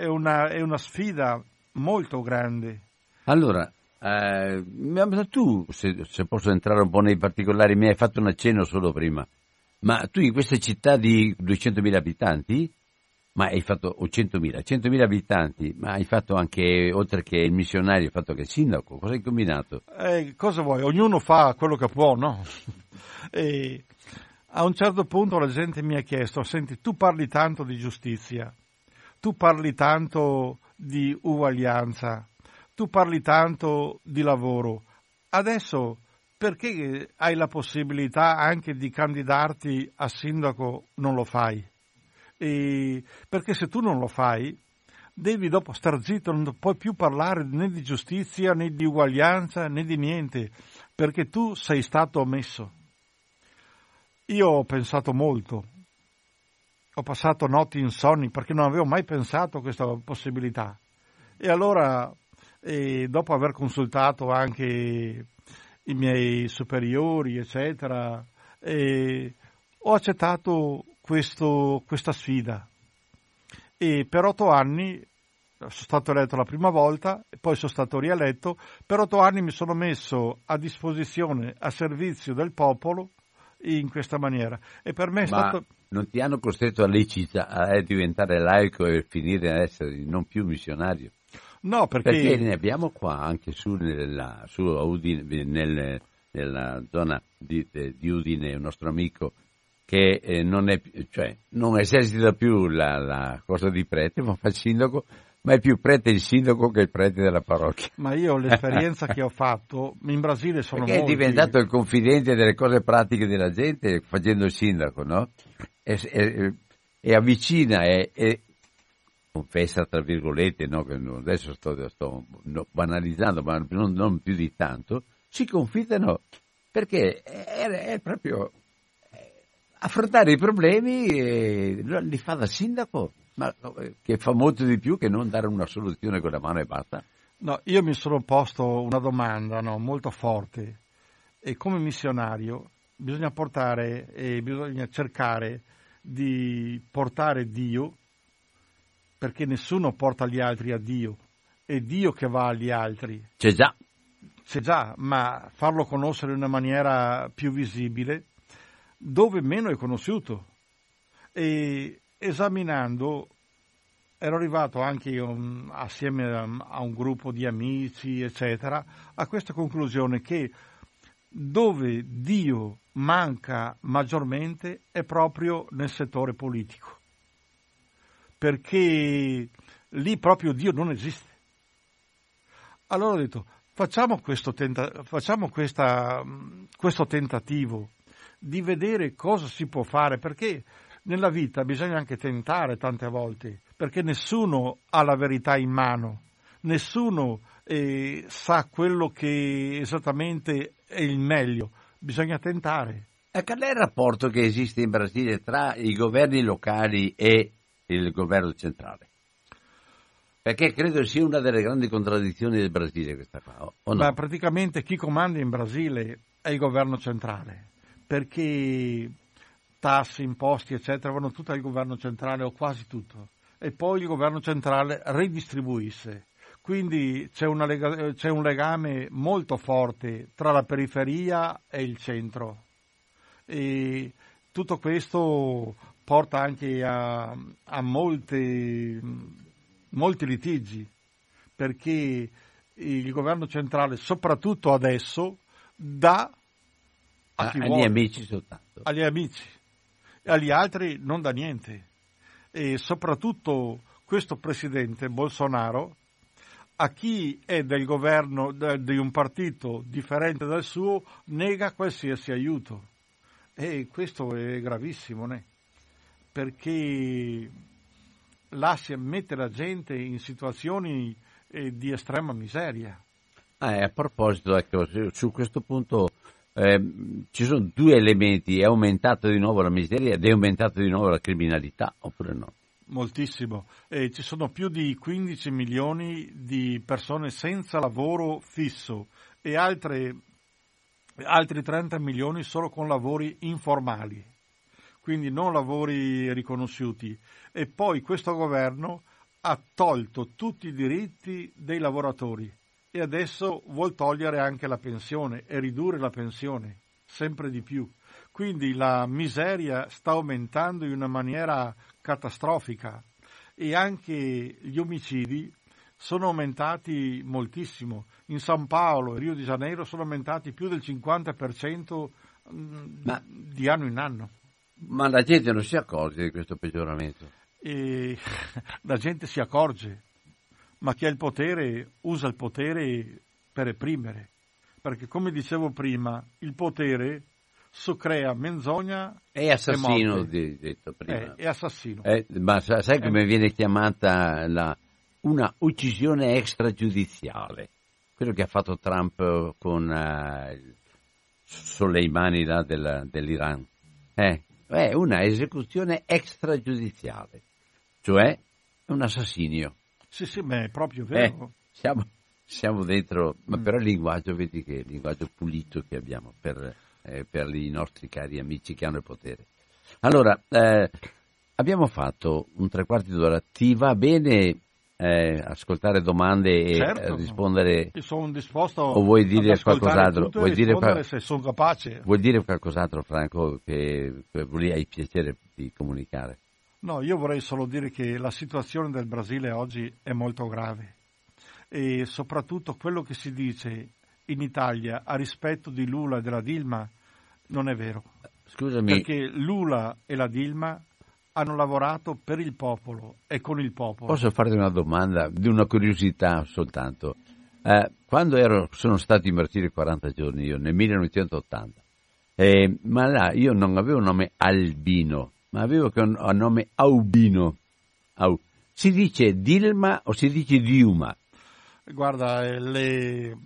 una, è, una, sfida molto grande. Allora, eh, tu, se, se posso entrare un po' nei particolari, mi hai fatto un accenno solo prima. Ma tu in questa città di 200.000 abitanti, ma hai fatto o 100.000, 100.000 abitanti, ma hai fatto anche, oltre che il missionario, hai fatto anche il sindaco, cosa hai combinato? Eh, cosa vuoi? Ognuno fa quello che può, no? [LAUGHS] e a un certo punto la gente mi ha chiesto, senti, tu parli tanto di giustizia, tu parli tanto di uguaglianza, tu parli tanto di lavoro, adesso perché hai la possibilità anche di candidarti a sindaco non lo fai? E perché se tu non lo fai, devi dopo star zitto, non puoi più parlare né di giustizia, né di uguaglianza, né di niente, perché tu sei stato omesso. Io ho pensato molto, ho passato notti insonni perché non avevo mai pensato a questa possibilità. E allora, e dopo aver consultato anche i miei superiori, eccetera, ho accettato questo, questa sfida. E per otto anni sono stato eletto la prima volta, e poi sono stato rieletto, per otto anni mi sono messo a disposizione, a servizio del popolo in questa maniera. E per me è Ma stato... Non ti hanno costretto a, lecita, a diventare laico e finire ad essere non più missionario? No, perché... perché ne abbiamo qua anche su, nella, su Udine, nel, nella zona di, di, Udine, un nostro amico che eh, non, è, cioè, non esercita più la, la, cosa di prete, ma fa il sindaco, ma è più prete il sindaco che il prete della parrocchia. Ma io l'esperienza che ho fatto, in Brasile sono Perché molti... è diventato il confidente delle cose pratiche della gente facendo il sindaco, no? E, e, e avvicina e, e, confessa tra virgolette, no, adesso sto, sto banalizzando, ma non, non, più di tanto, si confidano perché è, è proprio affrontare i problemi eh, li fa da sindaco, ma eh, che fa molto di più che non dare una soluzione con la mano e basta. No, io mi sono posto una domanda no, molto forte e come missionario bisogna portare e bisogna cercare di portare Dio perché nessuno porta gli altri a Dio, è Dio che va agli altri. C'è già. C'è già, ma farlo conoscere in una maniera più visibile, dove meno è conosciuto. E esaminando, ero arrivato anche io, assieme a un gruppo di amici, eccetera, a questa conclusione che dove Dio manca maggiormente è proprio nel settore politico perché lì proprio Dio non esiste. Allora ho detto, facciamo questo, tenta- facciamo questa, questo tentativo di vedere cosa si può fare, perché nella vita bisogna anche tentare tante volte, perché nessuno ha la verità in mano, nessuno eh, sa quello che esattamente è il meglio, bisogna tentare. E qual è il rapporto che esiste in Brasile tra i governi locali e il governo centrale? Perché credo sia una delle grandi contraddizioni del Brasile questa qua, no? Beh, praticamente chi comanda in Brasile è il governo centrale, perché tasse, imposti, eccetera, vanno tutto al governo centrale o quasi tutto. E poi il governo centrale ridistribuisse. Quindi c'è, lega- c'è un legame molto forte tra la periferia e il centro. E tutto questo porta anche a, a molte molti litigi, perché il governo centrale, soprattutto adesso, dà a chi agli vuole, amici soltanto. agli amici, e agli altri non dà niente. E soprattutto questo presidente Bolsonaro, a chi è del governo di un partito differente dal suo, nega qualsiasi aiuto. E questo è gravissimo, né? perché lascia mettere la gente in situazioni eh, di estrema miseria. Ah, a proposito, ecco, su questo punto eh, ci sono due elementi, è aumentata di nuovo la miseria ed è aumentata di nuovo la criminalità, oppure no? Moltissimo, eh, ci sono più di 15 milioni di persone senza lavoro fisso e altre, altri 30 milioni solo con lavori informali, quindi non lavori riconosciuti. E poi questo governo ha tolto tutti i diritti dei lavoratori e adesso vuol togliere anche la pensione e ridurre la pensione sempre di più. Quindi la miseria sta aumentando in una maniera catastrofica e anche gli omicidi sono aumentati moltissimo. In San Paolo e Rio de Janeiro sono aumentati più del 50% mm, Ma... di anno in anno. Ma la gente non si accorge di questo peggioramento e [LAUGHS] la gente si accorge, ma chi ha il potere usa il potere per reprimere, perché come dicevo prima, il potere crea menzogna e assassino, e detto prima. Eh, è assassino. Eh, ma sai come eh. viene chiamata la, una uccisione extragiudiziale? Quello che ha fatto Trump con uh, Soleimani là del, dell'Iran. Eh, è una esecuzione extragiudiziale cioè un assassinio. Sì, sì, ma è proprio vero. Eh, siamo, siamo, dentro, ma mm. però il linguaggio, vedi che il linguaggio pulito che abbiamo per, eh, per i nostri cari amici che hanno il potere. Allora, eh, abbiamo fatto un tre quarti d'ora, ti va bene eh, ascoltare domande e certo, rispondere? Sono disposto o vuoi dire qualcos'altro? Vuoi dire, qual... vuoi dire qualcos'altro, Franco, che, che hai piacere di comunicare? No, io vorrei solo dire che la situazione del Brasile oggi è molto grave e soprattutto quello che si dice in Italia a rispetto di Lula e della Dilma non è vero. Scusami. Perché Lula e la Dilma hanno lavorato per il popolo e con il popolo. Posso farti una domanda di una curiosità soltanto? Eh, quando ero, sono stato in Brasile 40 giorni io, nel 1980, eh, ma là io non avevo un nome Albino, ma avevo che un, un nome Aubino. Au. Si dice Dilma o si dice Diuma? Guarda, eh, le,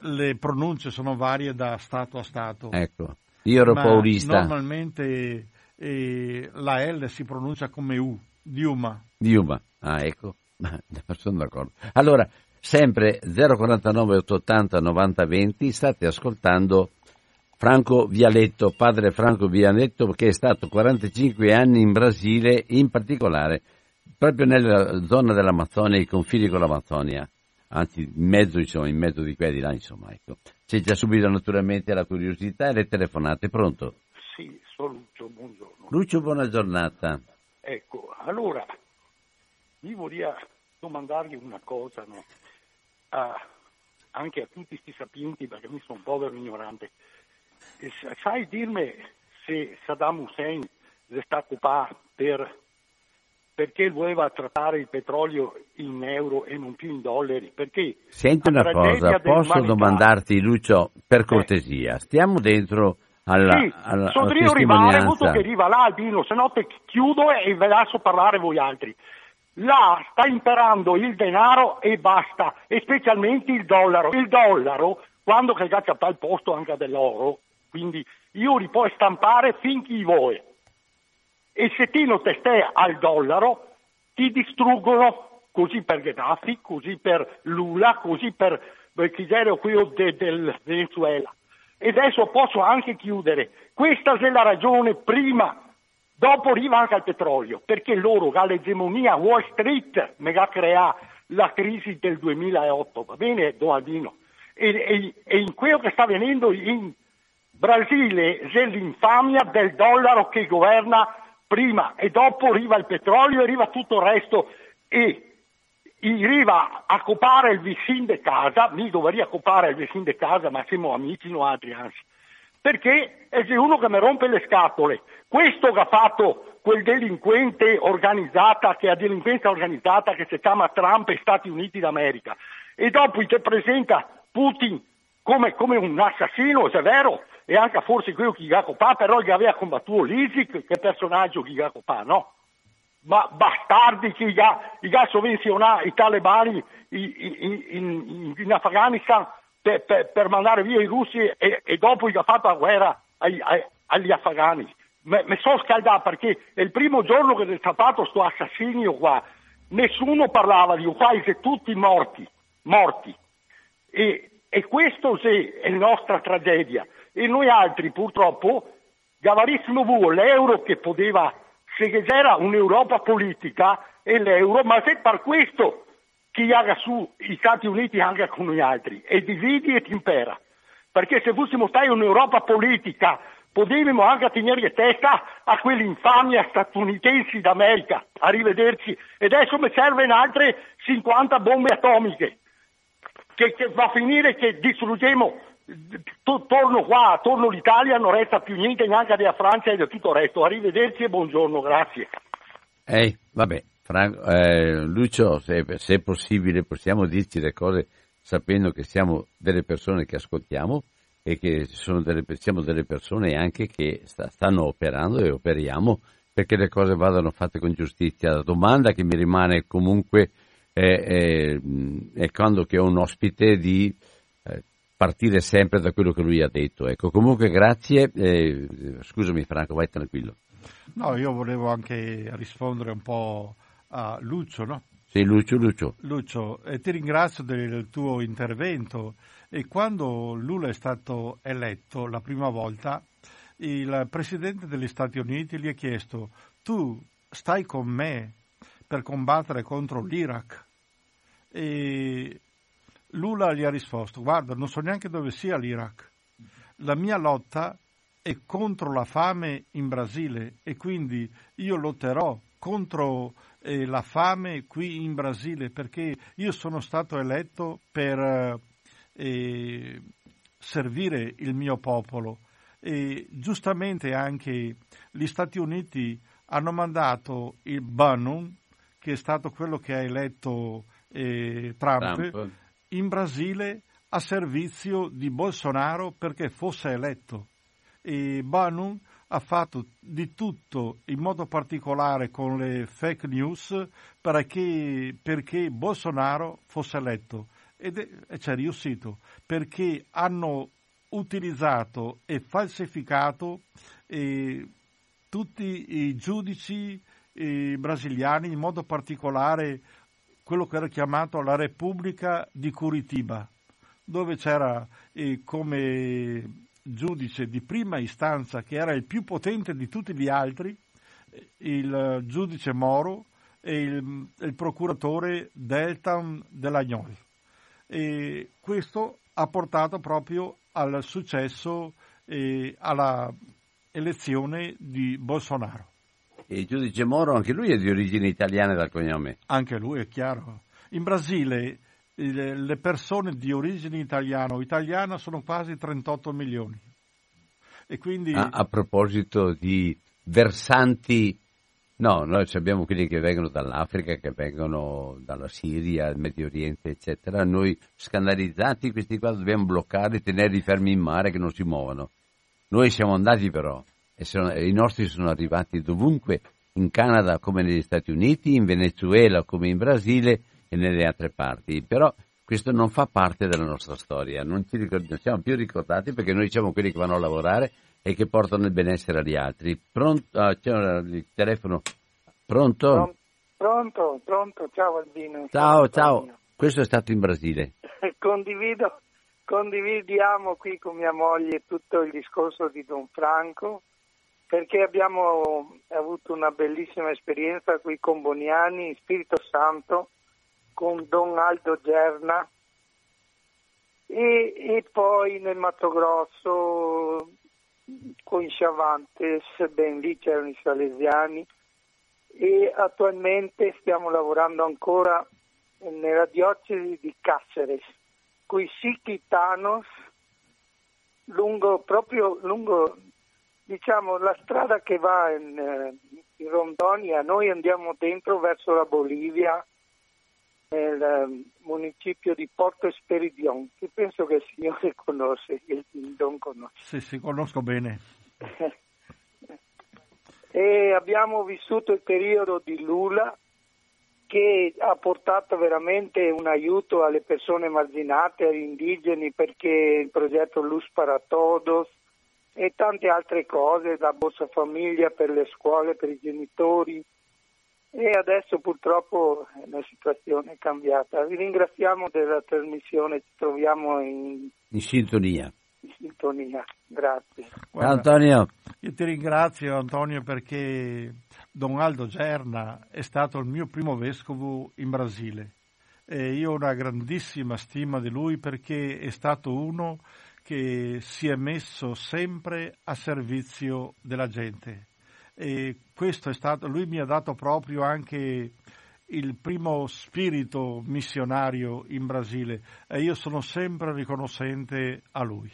le pronunce sono varie da Stato a Stato. Ecco, io ero paurista. Normalmente eh, la L si pronuncia come U, Diuma. Diuma, ah ecco, [LAUGHS] sono d'accordo. Allora, sempre 049 880 90 20, state ascoltando Franco Vialetto, padre Franco Vialetto, che è stato 45 anni in Brasile, in particolare proprio nella zona dell'Amazzonia, i confini con l'Amazzonia, anzi in mezzo, insomma, in mezzo di qua e di là, insomma, ecco. C'è già subito naturalmente la curiosità e le telefonate, pronto? Sì, sono Lucio, buongiorno. Lucio, buona giornata. Ecco, allora, io vorrei domandargli una cosa, no? ah, anche a tutti questi sapienti, perché mi sono un povero ignorante sai dirmi se Saddam Hussein stato qua per, perché voleva trattare il petrolio in euro e non più in dollari? Perché Senti una cosa, posso domandarti Lucio per eh. cortesia, eh. stiamo dentro alla, sì, alla, sono alla arrivare, avuto che arriva là Albino, se no te chiudo e ve lascio parlare voi altri. là sta imperando il denaro e basta, e specialmente il dollaro. Il dollaro, quando che c'è al posto anche dell'oro, quindi io li puoi stampare finché vuoi. E se ti non te stai al dollaro, ti distruggono così per Gheddafi, così per Lula, così per Chigerio qui de, del Venezuela. E adesso posso anche chiudere. Questa è la ragione prima Dopo arriva anche il petrolio, perché loro, l'egemonia Wall Street, me ha creato la crisi del 2008, va bene Donaldino? E, e, e, in quello che sta avvenendo in Brasile c'è l'infamia del dollaro che governa prima e dopo arriva il petrolio e arriva tutto il resto e arriva a copare il vicino di casa, mi dovrei copare il vicino di casa, ma siamo amici noi altri perché è uno che mi rompe le scatole. Questo che ha fatto quel delinquente organizzata, che ha delinquenza organizzata che si chiama Trump e Stati Uniti d'America. E dopo ti presenta Putin come, come un assassino, se è vero, e anche forse quello che copato, però che aveva combattuto l'ISIC, che personaggio copato, no? Ma bastardi che ha sovvenzionato i talebani in, in, in, in Afghanistan per, per, per, mandare via i russi e, e dopo gli ha fatto la guerra ai, agli afghani mi sono scaldato perché è il primo giorno che è stato sto assassinio qua, nessuno parlava di quasi tutti morti, morti. E, e questo è la nostra tragedia. E noi altri purtroppo, gavarissimo vu, l'euro che poteva, se c'era un'Europa politica e l'euro, ma se per questo chi haga su gli Stati Uniti anche con noi altri, e dividi e ti impera. Perché se fossimo stati un'Europa politica Potevamo anche tenere testa a quell'infamia statunitensi d'America. Arrivederci. E adesso mi servono altre 50 bombe atomiche. Che, che va a finire che distruggiamo torno qua, torno l'Italia, non resta più niente neanche della Francia e di tutto il resto. Arrivederci e buongiorno, grazie. Ehi, vabbè, Franco, eh, Lucio, se, se, è possibile possiamo dirci le cose sapendo che siamo delle persone che ascoltiamo e che delle, siamo delle persone anche che sta, stanno operando e operiamo perché le cose vadano fatte con giustizia. La domanda che mi rimane comunque è, è, è quando che ho un ospite di partire sempre da quello che lui ha detto. Ecco, comunque grazie. Eh, scusami Franco, vai tranquillo. No, io volevo anche rispondere un po' a Lucio, no? Sì, Lucio, Lucio. Lucio, eh, ti ringrazio del tuo intervento e quando Lula è stato eletto la prima volta, il Presidente degli Stati Uniti gli ha chiesto tu stai con me per combattere contro l'Iraq? E Lula gli ha risposto guarda non so neanche dove sia l'Iraq, la mia lotta è contro la fame in Brasile e quindi io lotterò contro eh, la fame qui in Brasile perché io sono stato eletto per eh, servire il mio popolo. E giustamente anche gli Stati Uniti hanno mandato il Bannon, che è stato quello che ha eletto eh, Trump, Trump, in Brasile a servizio di Bolsonaro perché fosse eletto. E Bannon ha fatto di tutto, in modo particolare con le fake news, perché, perché Bolsonaro fosse eletto ed è, ci è riuscito perché hanno utilizzato e falsificato eh, tutti i giudici eh, brasiliani, in modo particolare quello che era chiamato la Repubblica di Curitiba, dove c'era eh, come giudice di prima istanza, che era il più potente di tutti gli altri, il giudice Moro e il, il procuratore Deltan Delagnol e questo ha portato proprio al successo e alla elezione di Bolsonaro. E il giudice Moro, anche lui è di origine italiana dal cognome? Anche lui, è chiaro. In Brasile le persone di origine italiana o italiana sono quasi 38 milioni. E quindi... a, a proposito di versanti No, noi abbiamo quelli che vengono dall'Africa, che vengono dalla Siria, dal Medio Oriente, eccetera. Noi scandalizzati, questi qua dobbiamo bloccarli, tenerli fermi in mare che non si muovono. Noi siamo andati però, e sono, i nostri sono arrivati dovunque in Canada come negli Stati Uniti, in Venezuela come in Brasile e nelle altre parti. Però questo non fa parte della nostra storia, non ci ricordiamo, siamo più ricordati perché noi siamo quelli che vanno a lavorare e che portano il benessere agli altri. Pronto? Ah, c'è il telefono. Pronto? Pronto, pronto, ciao Albino. Ciao, ciao. Questo è stato in Brasile. [LAUGHS] Condivido, condividiamo qui con mia moglie tutto il discorso di Don Franco perché abbiamo avuto una bellissima esperienza qui con Boniani, Spirito Santo, con Don Aldo Gerna e, e poi nel Mato Grosso con i Chavantes, ben lì c'erano i salesiani. E attualmente stiamo lavorando ancora nella diocesi di Cáceres, con i Siquitanos, lungo, proprio lungo diciamo, la strada che va in, eh, in Rondonia, noi andiamo dentro verso la Bolivia, nel um, municipio di Porto Esperidion, che penso che il signore [LAUGHS] conosce, il Don conosce. Sì, sì, conosco bene. [LAUGHS] e abbiamo vissuto il periodo di Lula che ha portato veramente un aiuto alle persone marginate, agli indigeni, perché il progetto Luz para Todos e tante altre cose, la Borsa Famiglia per le scuole, per i genitori, e adesso purtroppo la situazione è cambiata. Vi ringraziamo della trasmissione, ci troviamo in, in sintonia. In sintonia, grazie. Guarda, Antonio. Io ti ringrazio Antonio perché Don Aldo Gerna è stato il mio primo vescovo in Brasile e io ho una grandissima stima di lui perché è stato uno che si è messo sempre a servizio della gente e questo è stato, lui mi ha dato proprio anche il primo spirito missionario in Brasile e io sono sempre riconoscente a lui.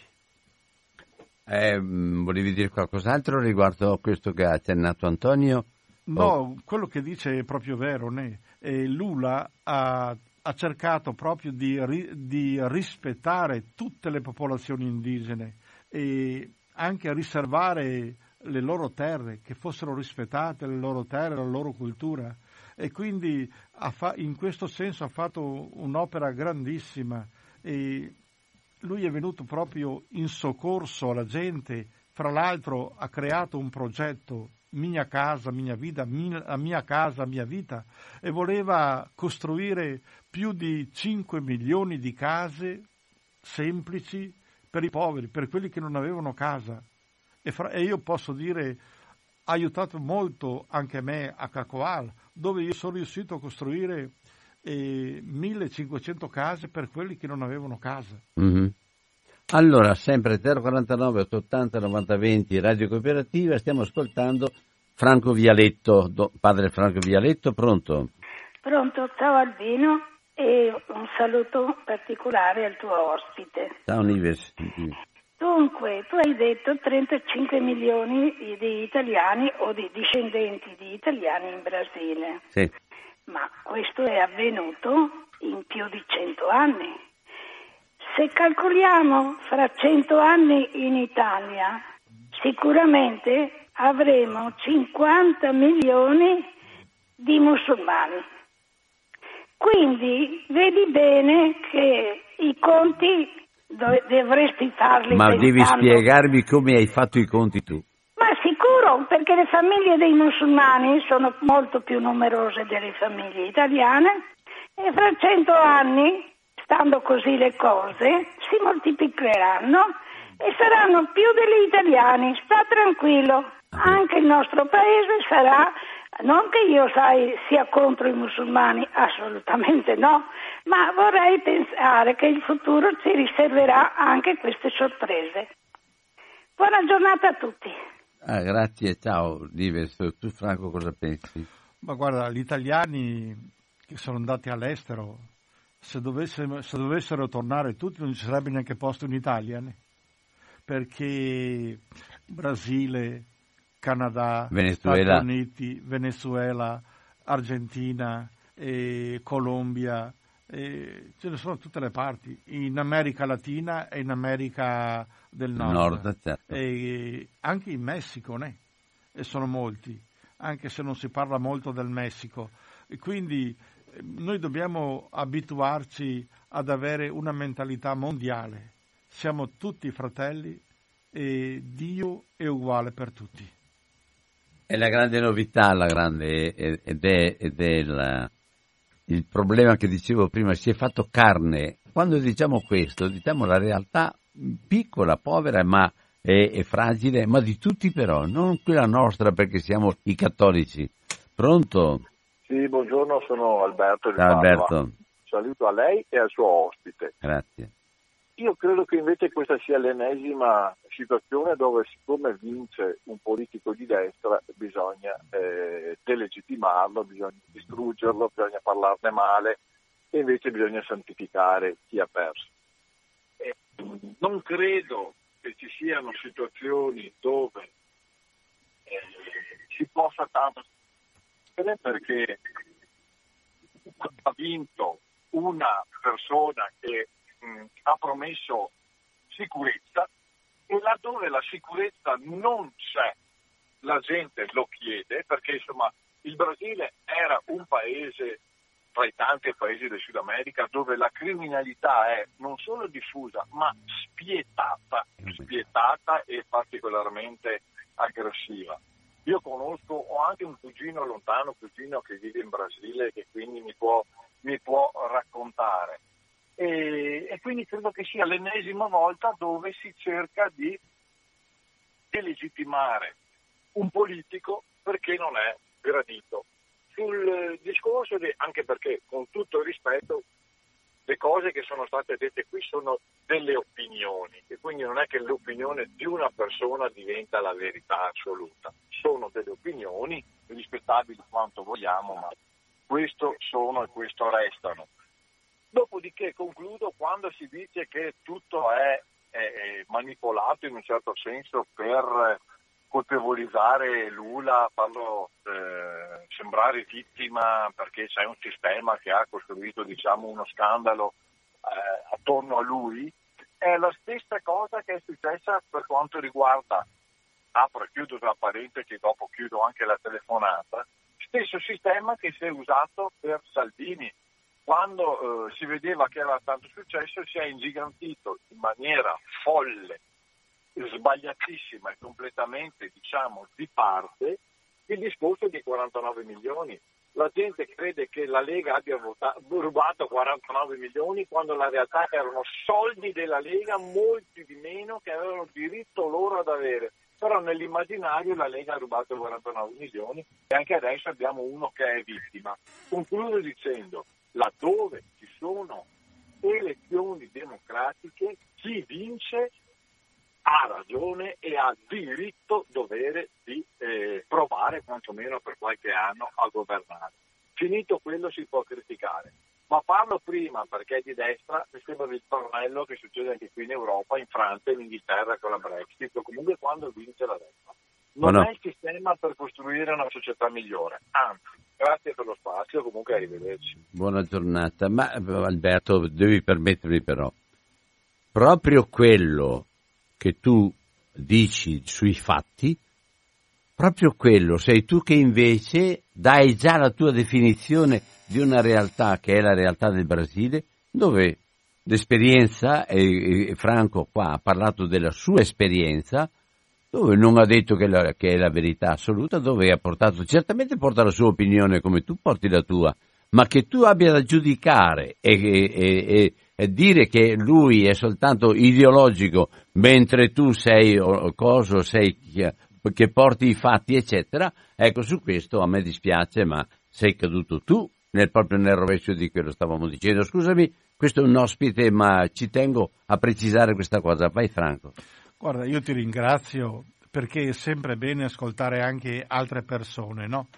Eh, volevi dire qualcos'altro riguardo a questo che ha accennato Antonio? No, oh. quello che dice è proprio vero. Né? E Lula ha, ha, cercato proprio di, di rispettare tutte le popolazioni indigene e anche riservare le loro terre, che fossero rispettate le loro terre, la loro cultura. E quindi in questo senso ha fatto un'opera grandissima. E lui è venuto proprio in soccorso alla gente, fra l'altro ha creato un progetto mia casa, mia vita, mia, mia casa, mia vita e voleva costruire più di 5 milioni di case semplici per i poveri, per quelli che non avevano casa e, fra, e io posso dire ha aiutato molto anche me a Cacoal, dove io sono riuscito a costruire eh, 1500 case per quelli che non avevano casa. Mm-hmm. Allora, sempre 049 880 90 20 Radio Cooperativa, stiamo ascoltando Franco Vialetto, do, padre Franco Vialetto, pronto? Pronto, ciao Albino e un saluto particolare al tuo ospite. Ciao Nives. Dunque, tu hai detto 35 milioni di italiani o di discendenti di italiani in Brasile. Sì. Ma questo è avvenuto in più di 100 anni. Se calcoliamo fra 100 anni in Italia, sicuramente avremo 50 milioni di musulmani. Quindi vedi bene che i conti dovresti farli Ma devi spiegarmi come hai fatto i conti tu. Ma sicuro, perché le famiglie dei musulmani sono molto più numerose delle famiglie italiane e fra cento anni, stando così le cose, si moltiplicheranno e saranno più degli italiani. Sta tranquillo, anche il nostro paese sarà non che io sai, sia contro i musulmani, assolutamente no, ma vorrei pensare che il futuro ci riserverà anche queste sorprese. Buona giornata a tutti. Ah, grazie, ciao Lives. Tu Franco cosa pensi? Ma guarda, gli italiani che sono andati all'estero, se dovessero, se dovessero tornare tutti non ci sarebbe neanche posto in Italia, né? perché Brasile, Canada, Venezuela. Stati Uniti, Venezuela, Argentina, eh, Colombia, eh, ce ne sono tutte le parti, in America Latina e in America del Nord, Nord certo. e anche in Messico, né? e sono molti. anche se non si parla molto del Messico. E quindi noi dobbiamo abituarci ad avere una mentalità mondiale. Siamo tutti fratelli e Dio è uguale per tutti. È la grande novità, la grande, ed è, ed è la, il problema che dicevo prima, si è fatto carne. Quando diciamo questo, diciamo la realtà piccola, povera, ma è, è fragile, ma di tutti però, non quella nostra perché siamo i cattolici. Pronto? Sì, buongiorno, sono Alberto. Ciao Alberto. Saluto a lei e al suo ospite. Grazie. Io credo che invece questa sia l'ennesima situazione dove siccome vince un politico di destra bisogna eh, delegittimarlo, bisogna distruggerlo, bisogna parlarne male e invece bisogna santificare chi ha perso. Eh, non credo che ci siano situazioni dove eh, si possa tanto perché ha vinto una persona che mh, ha promesso sicurezza e laddove la sicurezza non c'è, la gente lo chiede perché insomma il Brasile era un paese tra i tanti paesi del Sud America dove la criminalità è non solo diffusa ma spietata, spietata e particolarmente aggressiva. Io conosco, ho anche un cugino lontano, cugino che vive in Brasile che quindi mi può, mi può raccontare. E, e, quindi credo che sia l'ennesima volta dove si cerca di delegittimare un politico perché non è gradito sul discorso, di, anche perché con tutto il rispetto, le cose che sono state dette qui sono delle opinioni e quindi non è che l'opinione di una persona diventa la verità assoluta, sono delle opinioni rispettabili quanto vogliamo, ma questo sono e questo restano. Dopodiché concludo quando si dice che tutto è, è manipolato in un certo senso per colpevolizzare Lula, farlo eh, sembrare vittima perché c'è un sistema che ha costruito diciamo, uno scandalo eh, attorno a lui, è la stessa cosa che è successa per quanto riguarda, apro e chiudo la parentesi, dopo chiudo anche la telefonata, stesso sistema che si è usato per Salvini. Quando eh, si vedeva che aveva tanto successo si è ingigantito in maniera folle sbagliatissima e completamente diciamo di parte il discorso di 49 milioni. La gente crede che la Lega abbia votato, rubato 49 milioni quando la realtà erano soldi della Lega, molti di meno che avevano diritto loro ad avere. Però nell'immaginario la Lega ha rubato 49 milioni e anche adesso abbiamo uno che è vittima. Concludo dicendo, laddove ci sono elezioni democratiche, chi vince ha ragione e ha diritto, dovere di eh, provare quantomeno per qualche anno a governare. Finito quello si può criticare, ma farlo prima perché è di destra mi sembra il tornello che succede anche qui in Europa, in Francia, in Inghilterra con la Brexit, o comunque quando vince la destra. Non no. è il sistema per costruire una società migliore, anzi, grazie per lo spazio, comunque arrivederci. Buona giornata, ma Alberto devi permettermi però, proprio quello che tu dici sui fatti, proprio quello sei tu che invece dai già la tua definizione di una realtà che è la realtà del Brasile, dove l'esperienza, e, Franco qua ha parlato della sua esperienza, dove non ha detto che, la, che, è la verità assoluta, dove ha portato, certamente porta la sua opinione come tu porti la tua, ma che tu abbia da giudicare e, e, e, dire che lui è soltanto ideologico mentre tu sei coso, sei che porti i fatti, eccetera, ecco su questo a me dispiace, ma sei caduto tu nel, proprio nel rovescio di quello stavamo dicendo. Scusami, questo è un ospite, ma ci tengo a precisare questa cosa. Vai Franco. Guarda, io ti ringrazio perché è sempre bene ascoltare anche altre persone, no?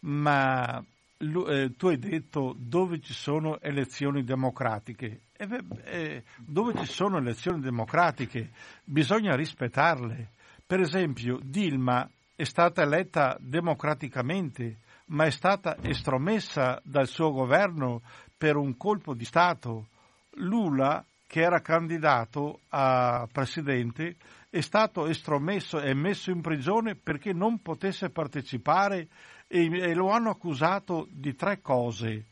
Ma eh, tu hai detto dove ci sono elezioni democratiche. E, eh, dove ci sono elezioni democratiche bisogna rispettarle. Per esempio, Dilma è stata eletta democraticamente, ma è stata estromessa dal suo governo per un colpo di Stato. Lula, che era candidato a presidente, è stato estromesso e messo in prigione perché non potesse partecipare e, e lo hanno accusato di tre cose,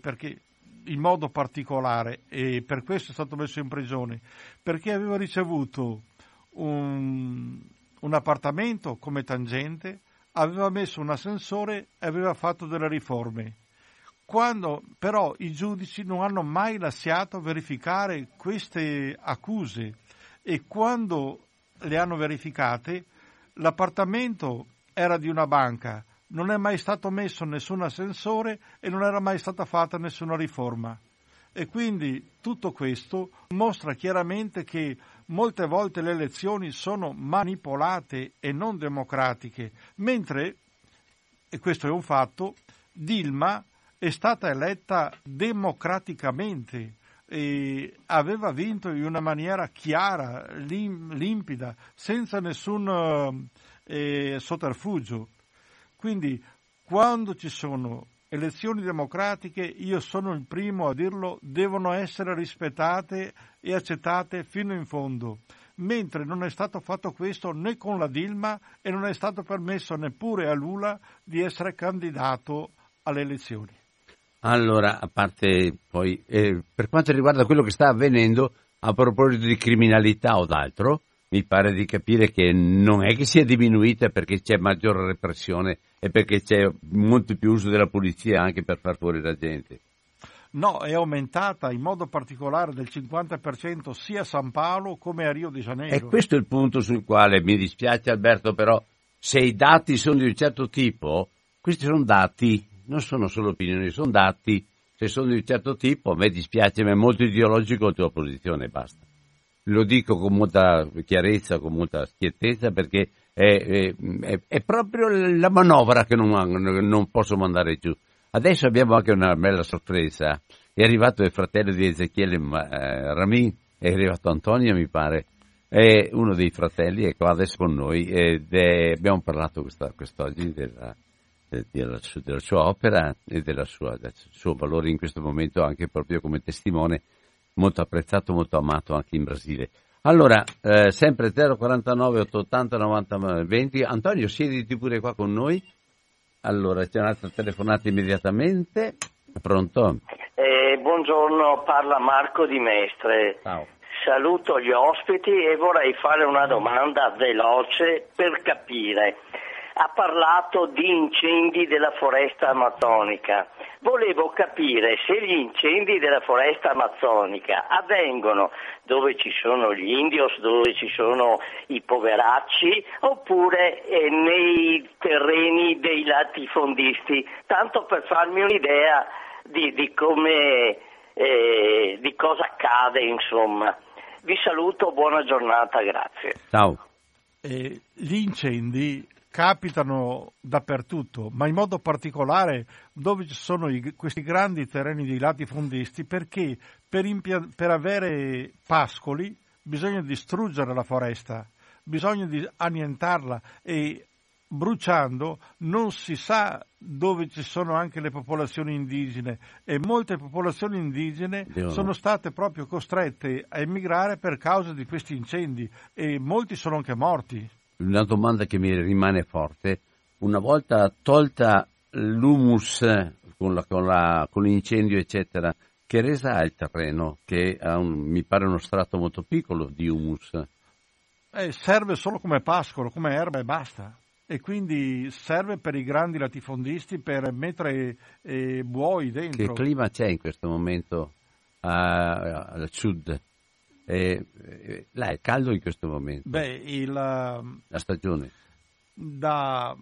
perché, in modo particolare, e per questo è stato messo in prigione, perché aveva ricevuto un, un appartamento come tangente, aveva messo un ascensore e aveva fatto delle riforme. Quando però i giudici non hanno mai lasciato verificare queste accuse e quando le hanno verificate l'appartamento era di una banca, non è mai stato messo nessun ascensore e non era mai stata fatta nessuna riforma. E quindi tutto questo mostra chiaramente che molte volte le elezioni sono manipolate e non democratiche, mentre, e questo è un fatto, Dilma è stata eletta democraticamente e aveva vinto in una maniera chiara, lim, limpida, senza nessun eh, sotterfugio. Quindi quando ci sono elezioni democratiche, io sono il primo a dirlo, devono essere rispettate e accettate fino in fondo, mentre non è stato fatto questo né con la Dilma e non è stato permesso neppure a Lula di essere candidato alle elezioni. Allora, a parte poi, eh, per quanto riguarda quello che sta avvenendo a proposito di criminalità o d'altro, mi pare di capire che non è che sia diminuita perché c'è maggiore repressione e perché c'è molto più uso della polizia anche per far fuori la gente. No, è aumentata in modo particolare del 50% sia a San Paolo come a Rio de Janeiro. E questo è il punto sul quale mi dispiace Alberto, però se i dati sono di un certo tipo, questi sono dati, non sono solo opinioni, sono dati, se sono di un certo tipo, a me dispiace, ma è molto ideologico la tua posizione, basta lo dico con molta chiarezza, con molta schiettezza, perché è, è, è proprio la manovra che non, non, posso mandare giù. Adesso abbiamo anche una bella sorpresa. È arrivato il fratello di Ezechiele eh, Rami, è arrivato Antonio, mi pare, è uno dei fratelli, è qua adesso con noi ed è, abbiamo parlato questa, quest'oggi della, della, della, sua opera e del suo valore in questo momento anche proprio come testimone molto apprezzato, molto amato anche in Brasile. Allora, eh, sempre 049 880 90 20. Antonio, siediti pure qua con noi. Allora, c'è un'altra telefonata immediatamente. Pronto? Eh, buongiorno, parla Marco Di Mestre. Ciao. Saluto gli ospiti e vorrei fare una domanda veloce per capire ha parlato di incendi della foresta amazzonica. Volevo capire se gli incendi della foresta amazzonica avvengono dove ci sono gli indios, dove ci sono i poveracci, oppure eh, nei terreni dei latifondisti, tanto per farmi un'idea di, di, come, eh, di cosa accade, insomma. Vi saluto, buona giornata, grazie. Ciao. Eh, gli incendi capitano dappertutto, ma in modo particolare dove ci sono i, questi grandi terreni di latifondisti, perché per, impia- per avere pascoli bisogna distruggere la foresta, bisogna di annientarla e bruciando non si sa dove ci sono anche le popolazioni indigene e molte popolazioni indigene Dio sono state proprio costrette a emigrare per causa di questi incendi e molti sono anche morti una domanda che mi rimane forte. Una volta tolta l'humus con, la, con, la, con l'incendio, eccetera, che resa ha il terreno? Che un, mi pare uno strato molto piccolo di humus. Eh, serve solo come pascolo, come erba e basta. E quindi serve per i grandi latifondisti per mettere eh, buoi dentro. Che clima c'è in questo momento al sud? Eh, eh, là è caldo in questo momento. Beh, il, la stagione. Da,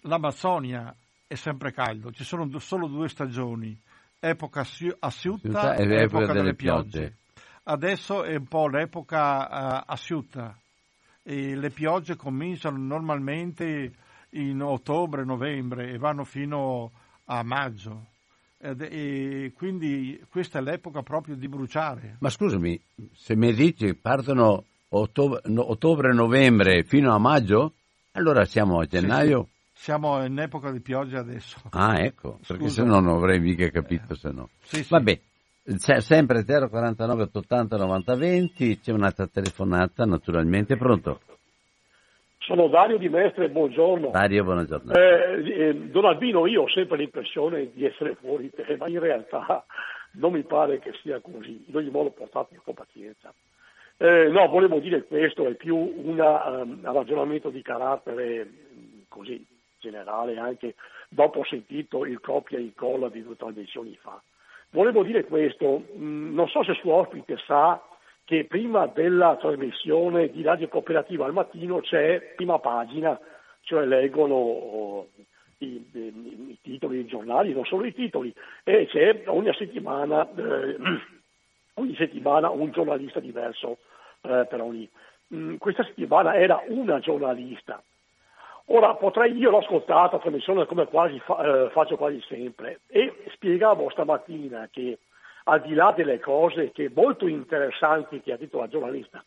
l'Amazzonia è sempre caldo, ci sono solo due stagioni, epoca asciutta e epoca, epoca delle, piogge. piogge. Adesso è un po' l'epoca uh, asciutta e le piogge cominciano normalmente in ottobre-novembre e vanno fino a maggio e quindi questa è l'epoca proprio di bruciare. Ma scusami, se mi dici partono ottobre-novembre fino a maggio, allora siamo a gennaio? Sì, sì. Siamo in epoca di pioggia adesso. Ah, ecco, Scusa. perché se no non avrei mica capito se no. Sì, Vabbè, C'è sempre 049 880 90 20, c'è un'altra telefonata naturalmente, pronto? Sono Dario Di Mestre, buongiorno. Dario, buona giornata. Eh, eh, Don Albino, io ho sempre l'impressione di essere fuori te, ma in realtà non mi pare che sia così. In ogni modo portate con pazienza. Eh, no, volevo dire questo, è più una, um, un ragionamento di carattere così generale, anche dopo ho sentito il copia e incolla di due trasmissioni fa. Volevo dire questo, mh, non so se suo ospite sa che prima della trasmissione di Radio Cooperativa al mattino c'è prima pagina, cioè leggono oh, i, i, i, titoli dei giornali, non solo i titoli, e c'è ogni settimana, eh, [CLEARS THROAT] ogni settimana un giornalista diverso eh, per ogni. Mm, questa settimana era una giornalista. Ora potrei, io l'ho ascoltata la trasmissione come quasi fa, eh, faccio quasi sempre e spiegavo stamattina che al di là delle cose che molto interessanti che ha detto la giornalista,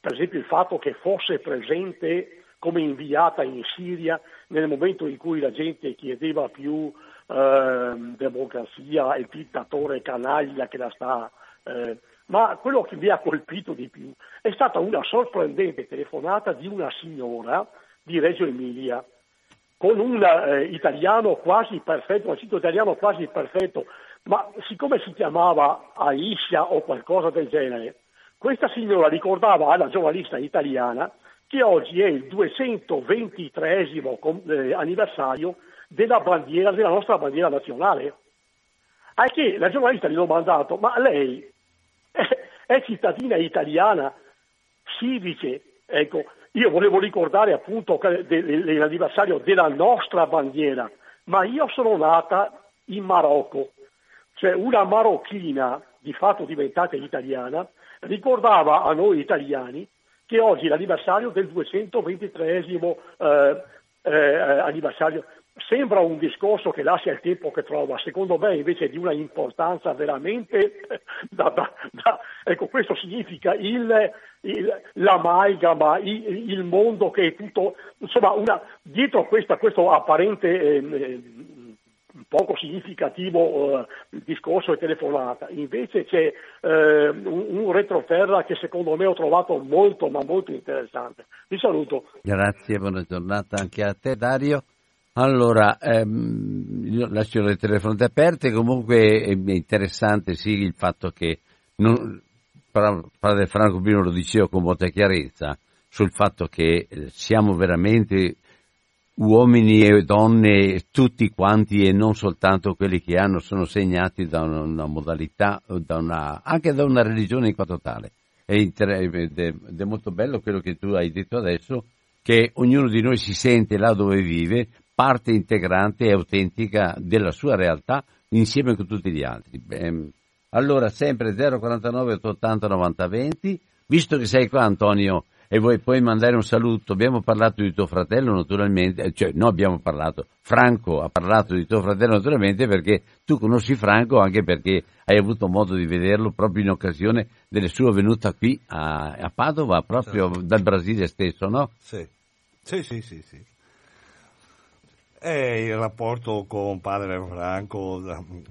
per esempio il fatto che fosse presente come inviata in Siria nel momento in cui la gente chiedeva più eh, democrazia e dittatore canaglia che la sta. Eh, ma quello che mi ha colpito di più è stata una sorprendente telefonata di una signora di Reggio Emilia con un eh, italiano quasi perfetto, un sito italiano quasi perfetto, ma siccome si chiamava Aisha o qualcosa del genere, questa signora ricordava alla giornalista italiana che oggi è il 223 eh, anniversario della bandiera, della nostra bandiera nazionale. A che la giornalista gli ha domandato, ma lei è, cittadina italiana? Sì, dice, ecco, io volevo ricordare appunto l'anniversario della nostra bandiera, ma io sono nata in Marocco cioè una marocchina di fatto diventata italiana, ricordava a noi italiani che oggi è l'anniversario del 223 eh, eh, anniversario. Sembra un discorso che lascia il tempo che trova, secondo me invece è di una importanza veramente [LAUGHS] da, da, da, ecco questo significa il, il, l'amalgama, il, il, mondo che è tutto, insomma una, dietro questa, questo apparente eh, poco significativo eh, discorso e telefonata, invece c'è eh, un, un, retroterra che secondo me ho trovato molto ma molto interessante. Vi saluto. Grazie, buona giornata anche a te Dario. Allora, ehm, io lascio le telefonate aperte, comunque è interessante sì il fatto che non, padre Franco Pino lo diceva con molta chiarezza sul fatto che eh, siamo veramente uomini e donne tutti quanti e non soltanto quelli che hanno, sono segnati da una, una modalità, da una, anche da una religione in quanto tale. Ed è molto bello quello che tu hai detto adesso, che ognuno di noi si sente là dove vive parte integrante e autentica della sua realtà insieme con tutti gli altri. Beh, allora, sempre 049 880 90 20, visto che sei qua Antonio, e vuoi poi mandare un saluto. Abbiamo parlato di tuo fratello naturalmente, cioè no abbiamo parlato, Franco ha parlato di tuo fratello naturalmente perché tu conosci Franco anche perché hai avuto modo di vederlo proprio in occasione delle sue venute qui a, a Padova, proprio sì. dal Brasile stesso, no? Sì, sì, sì, sì. sì. E il rapporto con padre Franco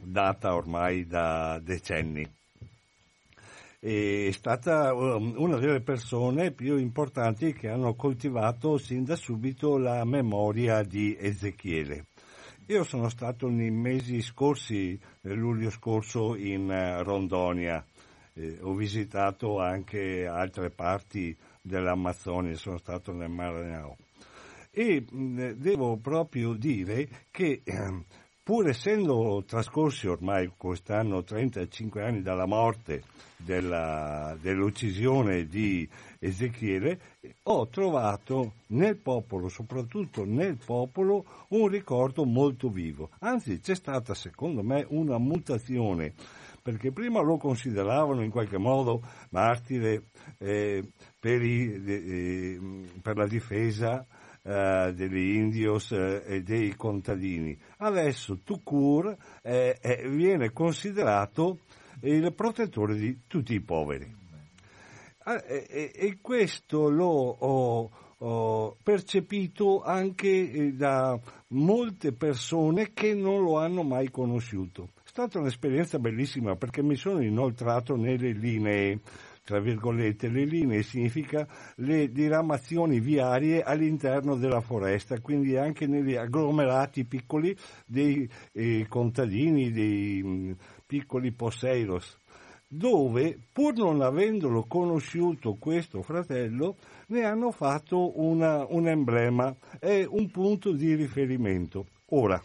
data ormai da decenni è stata um, una delle persone più importanti che hanno coltivato sin da subito la memoria di Ezechiele. Io sono stato nei mesi scorsi, nel luglio scorso, in eh, Rondonia. Eh, ho visitato anche altre parti dell'Amazzonia, sono stato nel Maranhão. E mh, devo proprio dire che eh, pur essendo trascorsi ormai quest'anno 35 anni dalla morte della, dell'uccisione di Ezechiele, ho trovato nel popolo, soprattutto nel popolo, un ricordo molto vivo. Anzi, c'è stata secondo me una mutazione, perché prima lo consideravano in qualche modo martire eh, per, i, eh, per la difesa eh, degli indios eh, e dei contadini. Adesso Tukur eh, eh, viene considerato il protettore di tutti i poveri. Ah, e, questo l'ho ho, ho percepito anche da molte persone che non lo hanno mai conosciuto. stata un'esperienza bellissima perché mi sono inoltrato nelle linee tra virgolette, le linee significa le diramazioni viarie all'interno della foresta, quindi anche negli agglomerati piccoli dei eh, contadini, dei mh, mm, piccoli posseiros, dove pur non avendolo conosciuto questo fratello, ne hanno fatto una, un emblema e un punto di riferimento. Ora,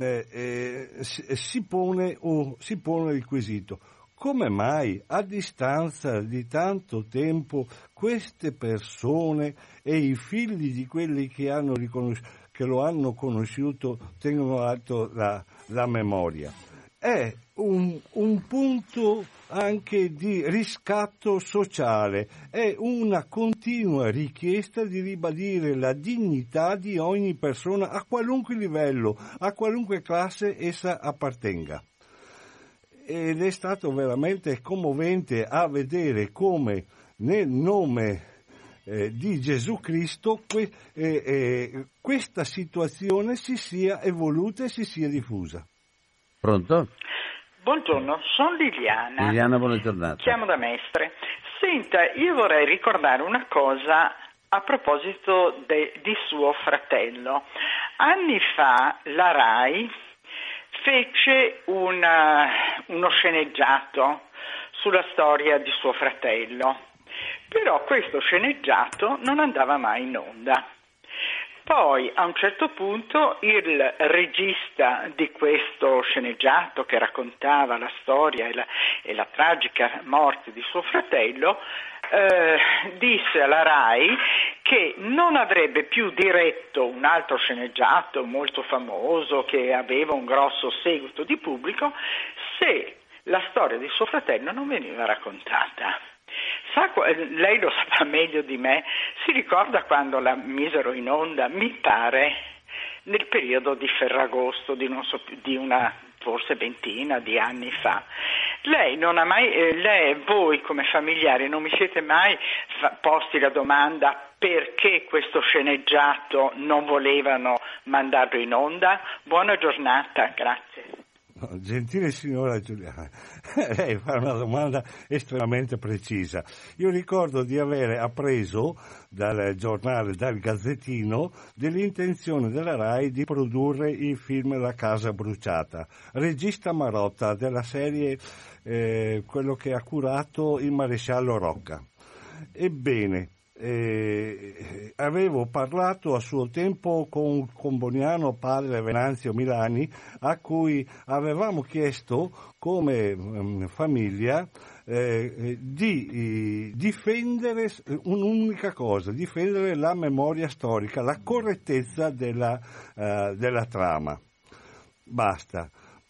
eh, eh, si, pone, oh, si pone il quesito come mai a distanza di tanto tempo queste persone e i figli di quelli che, che lo hanno conosciuto tengono alto la, la memoria? È un, un punto anche di riscatto sociale, è una continua richiesta di ribadire la dignità di ogni persona a qualunque livello, a qualunque classe essa appartenga ed è stato veramente commovente a vedere come nel nome eh, di Gesù Cristo que, eh, eh, questa situazione si sia evoluta e si sia diffusa. Pronto? Buongiorno, sono Liliana. Liliana, buona giornata. Chiamo da Mestre. Senta, io vorrei ricordare una cosa a proposito de, di suo fratello. Anni fa la RAI fece una, uno sceneggiato sulla storia di suo fratello, però questo sceneggiato non andava mai in onda. Poi a un certo punto il regista di questo sceneggiato che raccontava la storia e la, e la tragica morte di suo fratello eh, disse alla RAI che non avrebbe più diretto un altro sceneggiato molto famoso che aveva un grosso seguito di pubblico se la storia di suo fratello non veniva raccontata. Sa, lei lo saprà meglio di me, si ricorda quando la misero in onda, mi pare, nel periodo di Ferragosto di, so, di una forse ventina di anni fa. Lei non ha mai, eh, lei, voi come familiari non mi siete mai posti la domanda perché questo sceneggiato non volevano mandarlo in onda? Buona giornata, grazie. Gentile signora Giuliana, [LAUGHS] lei fa una domanda estremamente precisa. Io ricordo di avere appreso dal giornale, dal Gazzettino, dell'intenzione della RAI di produrre il film La casa bruciata. Regista Marotta della serie eh, quello che ha curato il maresciallo Rocca. Ebbene, eh, avevo parlato a suo tempo con, con Boniano padre Venanzio Milani a cui avevamo chiesto come um, famiglia eh, di eh, difendere un'unica cosa, difendere la memoria storica, la correttezza della, uh, della trama. Basta.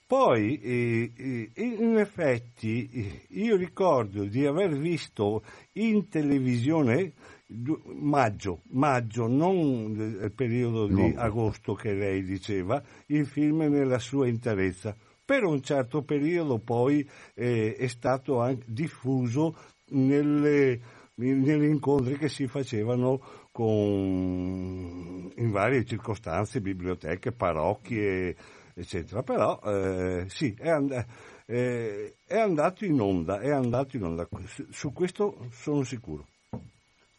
Poi, eh, eh, in effetti, eh, io ricordo di aver visto in televisione maggio, maggio, non il periodo di no. agosto che lei diceva, il film nella sua interezza. Per un certo periodo poi eh, è stato diffuso nelle, negli incontri che si facevano con, in varie circostanze, biblioteche, parrocchie, eccetera. Però eh, sì, è, and- eh, è, andato in onda, è andato in onda. Su, su questo sono sicuro.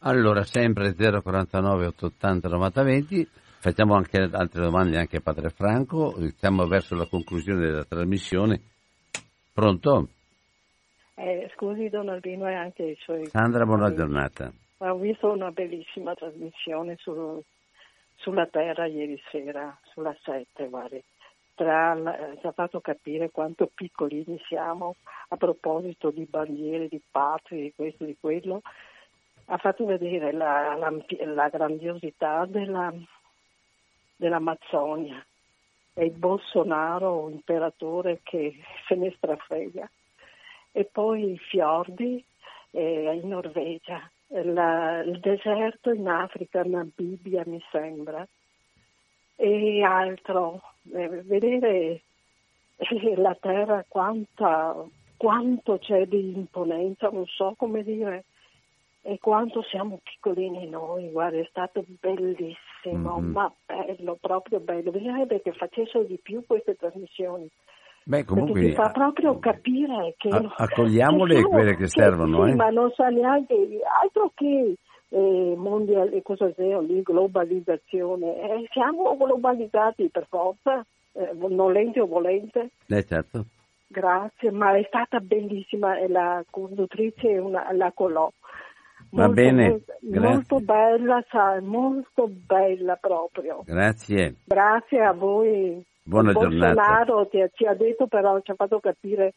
Allora, sempre 049 880 9020. Facciamo anche altre domande anche a Padre Franco. Siamo verso la conclusione della trasmissione. Pronto? Eh, scusi Don Albino e anche i suoi... Sandra, buona giornata. Ho visto una bellissima trasmissione sul, sulla Terra ieri sera, sulla 7, guardi. Tra, eh, ci ha fatto capire quanto piccolini siamo a proposito di bandiere, di patria, di questo, di quello ha fatto vedere la, la, la grandiosità della, dell'Amazzonia e il Bolsonaro, imperatore che se ne strafrega. E poi i fiordi eh, in Norvegia, la, il deserto in Africa, Namibia mi sembra, e altro. Eh, vedere eh, la terra quanta, quanto c'è di imponenza, non so come dire e quanto siamo piccolini noi, guarda, è stato bellissimo, Mhm. ma bello, proprio bello. Bisognerebbe che facessero di più queste trasmissioni. Beh, Perché comunque ti fa proprio capire che... [LAUGHS] accogliamole che siamo- quelle che servono, sì, eh. ma non sa neanche altro che eh, mondiale, cosa sia lì, globalizzazione. Eh, siamo globalizzati per forza, eh, volente o volente. Eh, certo. Grazie, ma è stata bellissima la conduttrice una, la Colò. Va Molto, bene, molto, grazie. molto bella, sa, molto bella proprio. Grazie. Grazie a voi. Buona giornata. Bolsonaro ti, ci ha detto però, ci ha fatto capire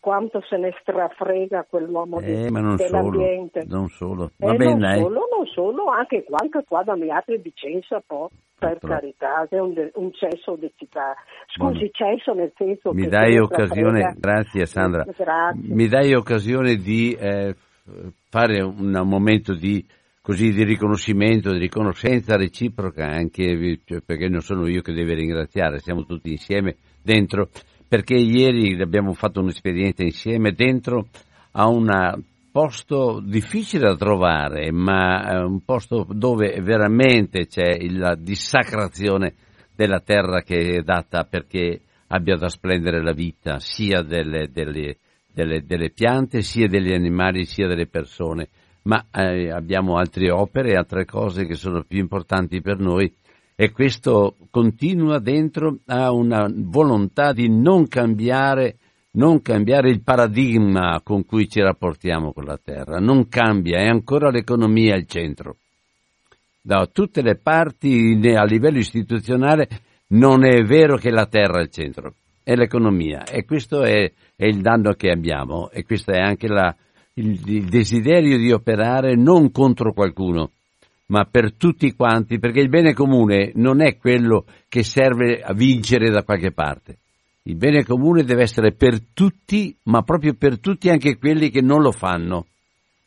quanto se ne strafrega quell'uomo di- Eh, ma non solo, dell'ambiente. non solo. Eh, Va bene, non solo, non solo, anche qualche qua da Miatre Vicenza, poi, per Purtroppo. carità, è un, un cesso di città. Scusi, cesso nel senso Mi che dai occasione, strafrega. grazie Sandra, Grazie. mi dai occasione di eh, fare un, momento di, così, di riconoscimento, di riconoscenza reciproca anche cioè, perché non sono io che devo ringraziare, siamo tutti insieme dentro, perché ieri abbiamo fatto un'esperienza insieme dentro a un posto difficile da trovare, ma è un posto dove veramente c'è la dissacrazione della terra che è data perché abbia da splendere la vita sia delle, delle- delle- delle piante, sia degli animali, sia delle persone. Ma eh, abbiamo altre opere, altre cose che sono più importanti per noi e questo continua dentro a una volontà di non cambiare, non cambiare il paradigma con cui ci rapportiamo con la terra, non cambia, è ancora l'economia al centro. Da tutte le parti a livello istituzionale non è vero che la terra è il centro, è l'economia e questo è, è il danno che abbiamo e questo è anche la- il, il desiderio di operare non contro qualcuno, ma per tutti quanti, perché il bene comune non è quello che serve a vincere da qualche parte. Il bene comune deve essere per tutti, ma proprio per tutti anche quelli che non lo fanno,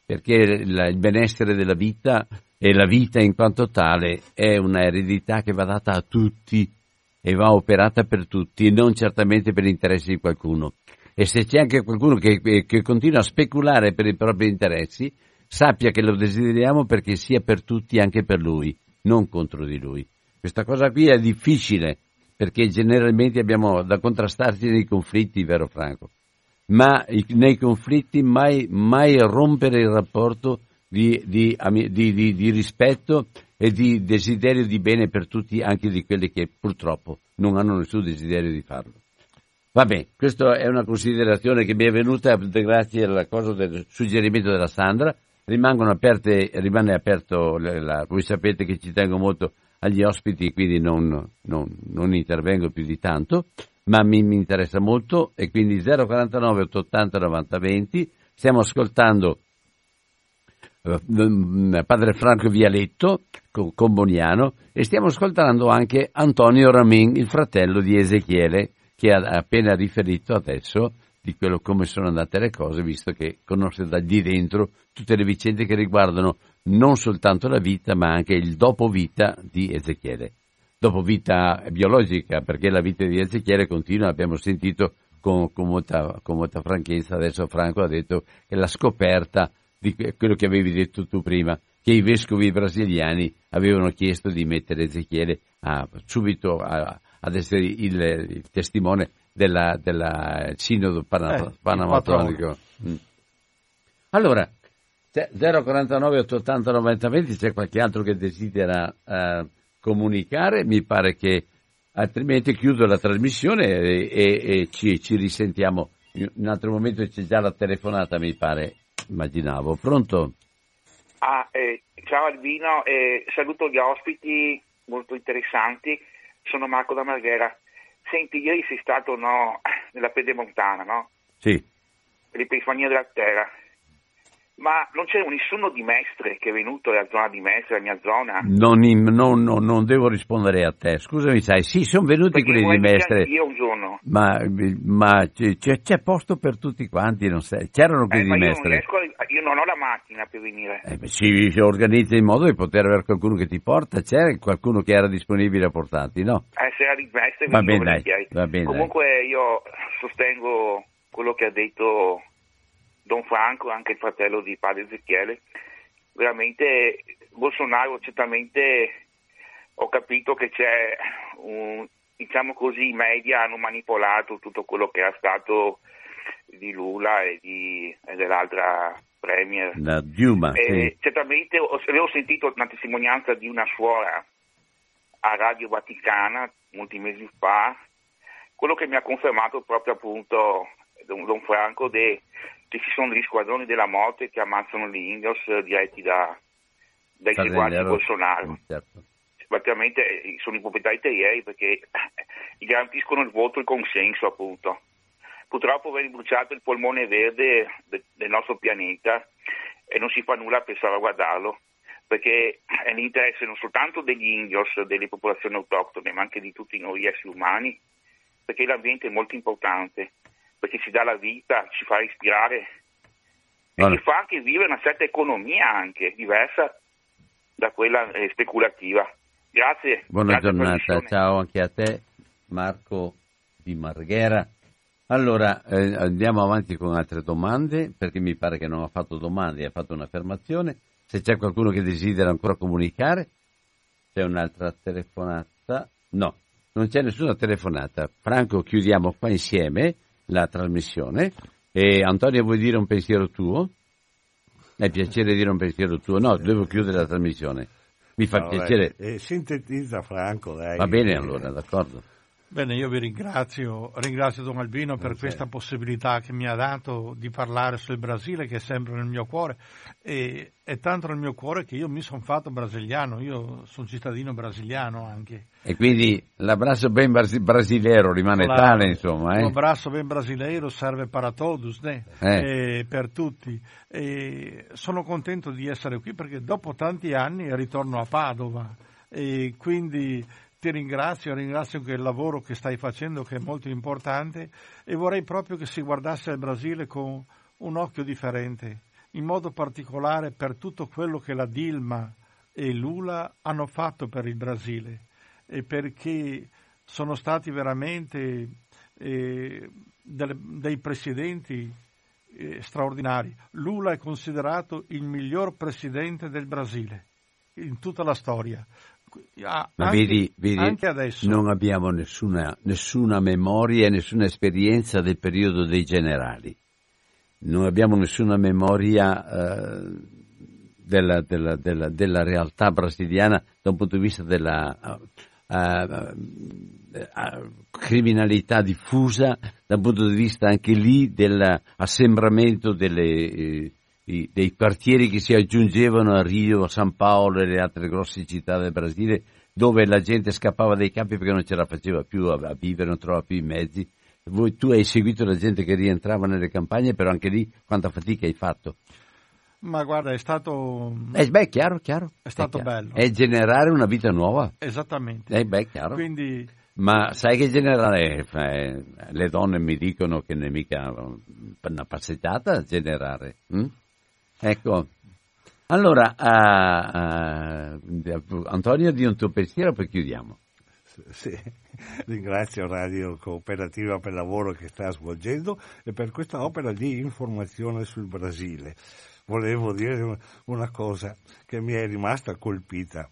perché il, benessere della vita e la vita in quanto tale è una eredità che va data a tutti e va operata per tutti, non certamente per interessi di qualcuno. E se c'è anche qualcuno che, che continua a speculare per i propri interessi, sappia che lo desideriamo perché sia per tutti anche per lui, non contro di lui. Questa cosa qui è difficile perché generalmente abbiamo da contrastarci nei conflitti, vero Franco? Ma nei conflitti mai, mai rompere il rapporto di, di- di- di rispetto e di desiderio di bene per tutti, anche di quelli che purtroppo non hanno nessun desiderio di farlo. Vabbè, questa è una considerazione che mi è venuta grazie alla cosa del suggerimento della Sandra. Rimangono aperte, rimane aperto, la- voi sapete che ci tengo molto agli ospiti, quindi non, non- non intervengo più di tanto, ma mi, mi interessa molto e quindi 049 880 90 20. Stiamo ascoltando padre Franco Vialetto con Boniano e stiamo ascoltando anche Antonio Ramin, il fratello di Ezechiele, che ha appena riferito adesso di quello come sono andate le cose, visto che conosce da di dentro tutte le vicende che riguardano non soltanto la vita, ma anche il dopo vita di Ezechiele. Dopo vita biologica, perché la vita di Ezechiele continua, abbiamo sentito con, con molta, con molta franchezza, adesso Franco ha detto che la scoperta di que- quello che avevi detto tu prima, che i vescovi brasiliani avevano chiesto di mettere Ezechiele a- subito a- ad essere il, il testimone della, della sinodo pana- Eh. Mm. Allora, c'è 049 880 90 20, c'è qualche altro che desidera eh, comunicare? Mi pare che altrimenti chiudo la trasmissione e, e- e ci, ci risentiamo. In un altro momento c'è già la telefonata, mi pare, immaginavo. Pronto? Ah, eh, ciao Albino, eh, saluto gli ospiti molto interessanti, sono Marco da Marghera. Senti, ieri sei stato no, nella Pedemontana, no? Sì. L'Epifania della Terra. Ma non c'è nessuno di Mestre che è venuto nella zona di Mestre, la mia zona? Non, in- non- non- non devo rispondere a te. Scusami, sai, sì, sono venuti Perché quelli di Mestre, anch'io un giorno. ma, ma c'è, c'è posto per tutti quanti, non sai. C'erano Eh, quelli ma di io non, Mestre. riesco a- io non ho la macchina per venire. Eh, beh, si, si organizza in modo di poter avere qualcuno che ti porta. C'era qualcuno che era disponibile a portarti, no? Eh, se era di Mestre Va bene, dai, va bene, dai. Comunque io sostengo quello che ha detto Don Franco, anche il fratello di padre Ezechiele, veramente Bolsonaro certamente ho capito che c'è un, diciamo così, i media hanno manipolato tutto quello che era stato di Lula e, di, e dell'altra premier. La Duma, sì. Certamente ho, avevo sentito una testimonianza di una suora a Radio Vaticana molti mesi fa, quello che mi ha confermato proprio appunto Don, Don Franco de, che ci sono degli squadroni della morte che ammazzano gli indios eh, diretti da, dai seguaci di. Bolsonaro. Certo. Praticamente eh, sono i proprietari terrieri perché eh, gli garantiscono il voto e il consenso appunto. Purtroppo viene bruciato il polmone verde de- del nostro pianeta e non si fa nulla per salvaguardarlo perché è l'interesse non soltanto degli indios, delle popolazioni autoctone, ma anche di tutti noi esseri umani, perché l'ambiente è molto importante, perché ci dà la vita, ci fa Guarda. e ci fa anche vivere una certa economia anche diversa da quella eh, speculativa. Grazie. Buona grazie giornata, ciao anche a te Marco di Marghera. Allora eh, andiamo avanti con altre domande perché mi pare che non ha fatto domande, ha fatto un'affermazione. Se c'è qualcuno che desidera ancora comunicare, c'è un'altra telefonata. No, non c'è nessuna telefonata. Franco, chiudiamo qua insieme la trasmissione. E Antonio, vuoi dire un pensiero tuo? È piacere dire un pensiero tuo? No, devo chiudere la trasmissione. Mi fa No, piacere. dai, eh, sintetizza Franco, dai. Va bene allora, d'accordo. Bene, io vi ringrazio, ringrazio Don Albino per questa possibilità che mi ha dato di parlare sul Brasile che è sempre nel mio cuore e è tanto nel mio cuore che io mi sono fatto brasiliano, io sono cittadino brasiliano anche. E quindi l'abbraccio ben brasi- brasilero rimane Claro. tale, insomma. Un Eh? abbraccio ben brasileiro serve para todos, né? Eh. E per tutti. E sono contento di essere qui perché dopo tanti anni ritorno a Padova e quindi ti ringrazio, ringrazio anche il lavoro che stai facendo che è molto importante e vorrei proprio che si guardasse il Brasile con un occhio differente, in modo particolare per tutto quello che la Dilma e Lula hanno fatto per il Brasile e perché sono stati veramente eh, dei presidenti eh, straordinari. Lula è considerato il miglior presidente del Brasile in tutta la storia. Ah, Ma anche- vedi, vedi, anche adesso. non abbiamo nessuna, nessuna memoria e nessuna esperienza del periodo dei generali. Non abbiamo nessuna memoria eh, della, della- della- della realtà brasiliana da un punto di vista della eh, eh, criminalità diffusa, da un punto di vista anche lì dell'assembramento delle, eh, i- dei quartieri che si aggiungevano a Rio, a San Paolo e le altre grosse città del Brasile, dove la gente scappava dai campi perché non ce la faceva più a, a vivere, non trovava più i mezzi. Voi, tu hai seguito la gente che rientrava nelle campagne, però anche lì quanta fatica hai fatto. Ma guarda, è stato, Eh, beh, chiaro, chiaro. è stato chiaro. bello. È generare una vita nuova. Esattamente. Eh, beh, chiaro. Quindi Ma sai che generare, eh, le donne mi dicono che non è mica una passeggiata generare. hm? Ecco. Allora, ah, ah, Antonio, di un tuo pensiero, poi chiudiamo. Sì, ringrazio Radio Cooperativa per il lavoro che sta svolgendo e per questa opera di informazione sul Brasile. Volevo dire una cosa che mi è rimasta colpita.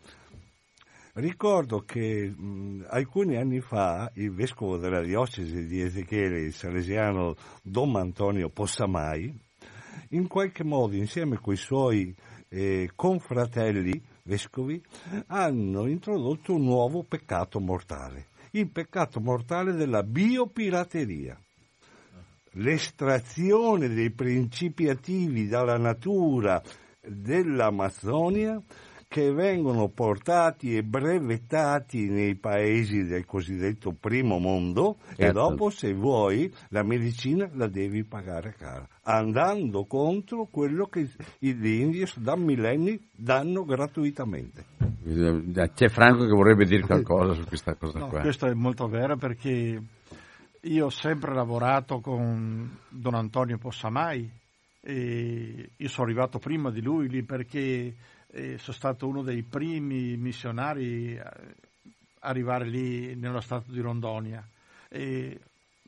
Ricordo che mh, alcuni anni fa il vescovo della diocesi di Ezechiele, il salesiano Don Antonio Possamai, in qualche modo insieme con i suoi eh, confratelli vescovi hanno introdotto un nuovo peccato mortale, il peccato mortale della biopirateria. L'estrazione dei principi attivi dalla natura dell'Amazzonia che vengono portati e brevettati nei paesi del cosiddetto primo mondo e Certo. dopo se vuoi la medicina la devi pagare cara, andando contro quello che gli indios da millenni danno gratuitamente. C'è Franco che vorrebbe dire qualcosa su questa cosa No, qua. questo è molto vero perché io ho sempre lavorato con Don Antonio Possamai e io sono arrivato prima di lui lì perché eh, sono stato uno dei primi missionari a arrivare lì nello stato di Rondonia. E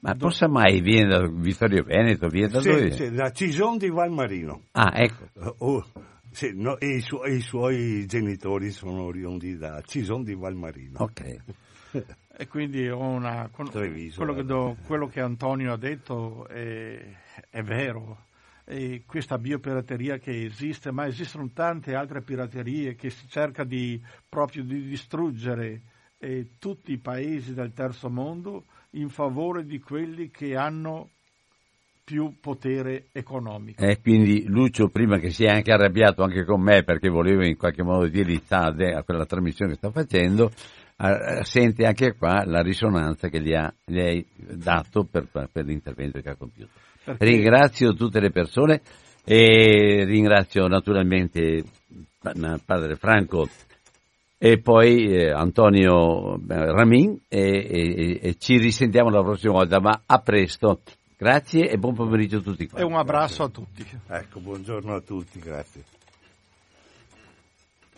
Ma possa mai viene da Vittorio Veneto, viene da Sì, dove? sì, da Cison di Valmarino. Ah, ecco. Oh, Sì, no, e, i su- e i suoi genitori sono oriundi da Cison di Valmarino. Ok. [LAUGHS] E quindi ho una, Treviso, quello, che eh. do- quello che Antonio ha detto è, è vero. E questa biopirateria che esiste, ma esistono tante altre piraterie che si cerca di, proprio di distruggere eh, tutti i paesi del terzo mondo in favore di quelli che hanno più potere economico. E quindi Lucio, prima che sia anche arrabbiato anche con me perché volevo in qualche modo salve a quella trasmissione che sta facendo, eh, sente anche qua la risonanza che gli, ha, gli hai dato per, per l'intervento che ha compiuto. Perché- Ringrazio tutte le persone e ringrazio naturalmente pa- padre Franco e poi eh, Antonio eh, Ramin e, e- e ci risentiamo la prossima volta, ma a presto. Grazie e buon pomeriggio a tutti E quanti. un abbraccio a tutti. Ecco, buongiorno a tutti, grazie.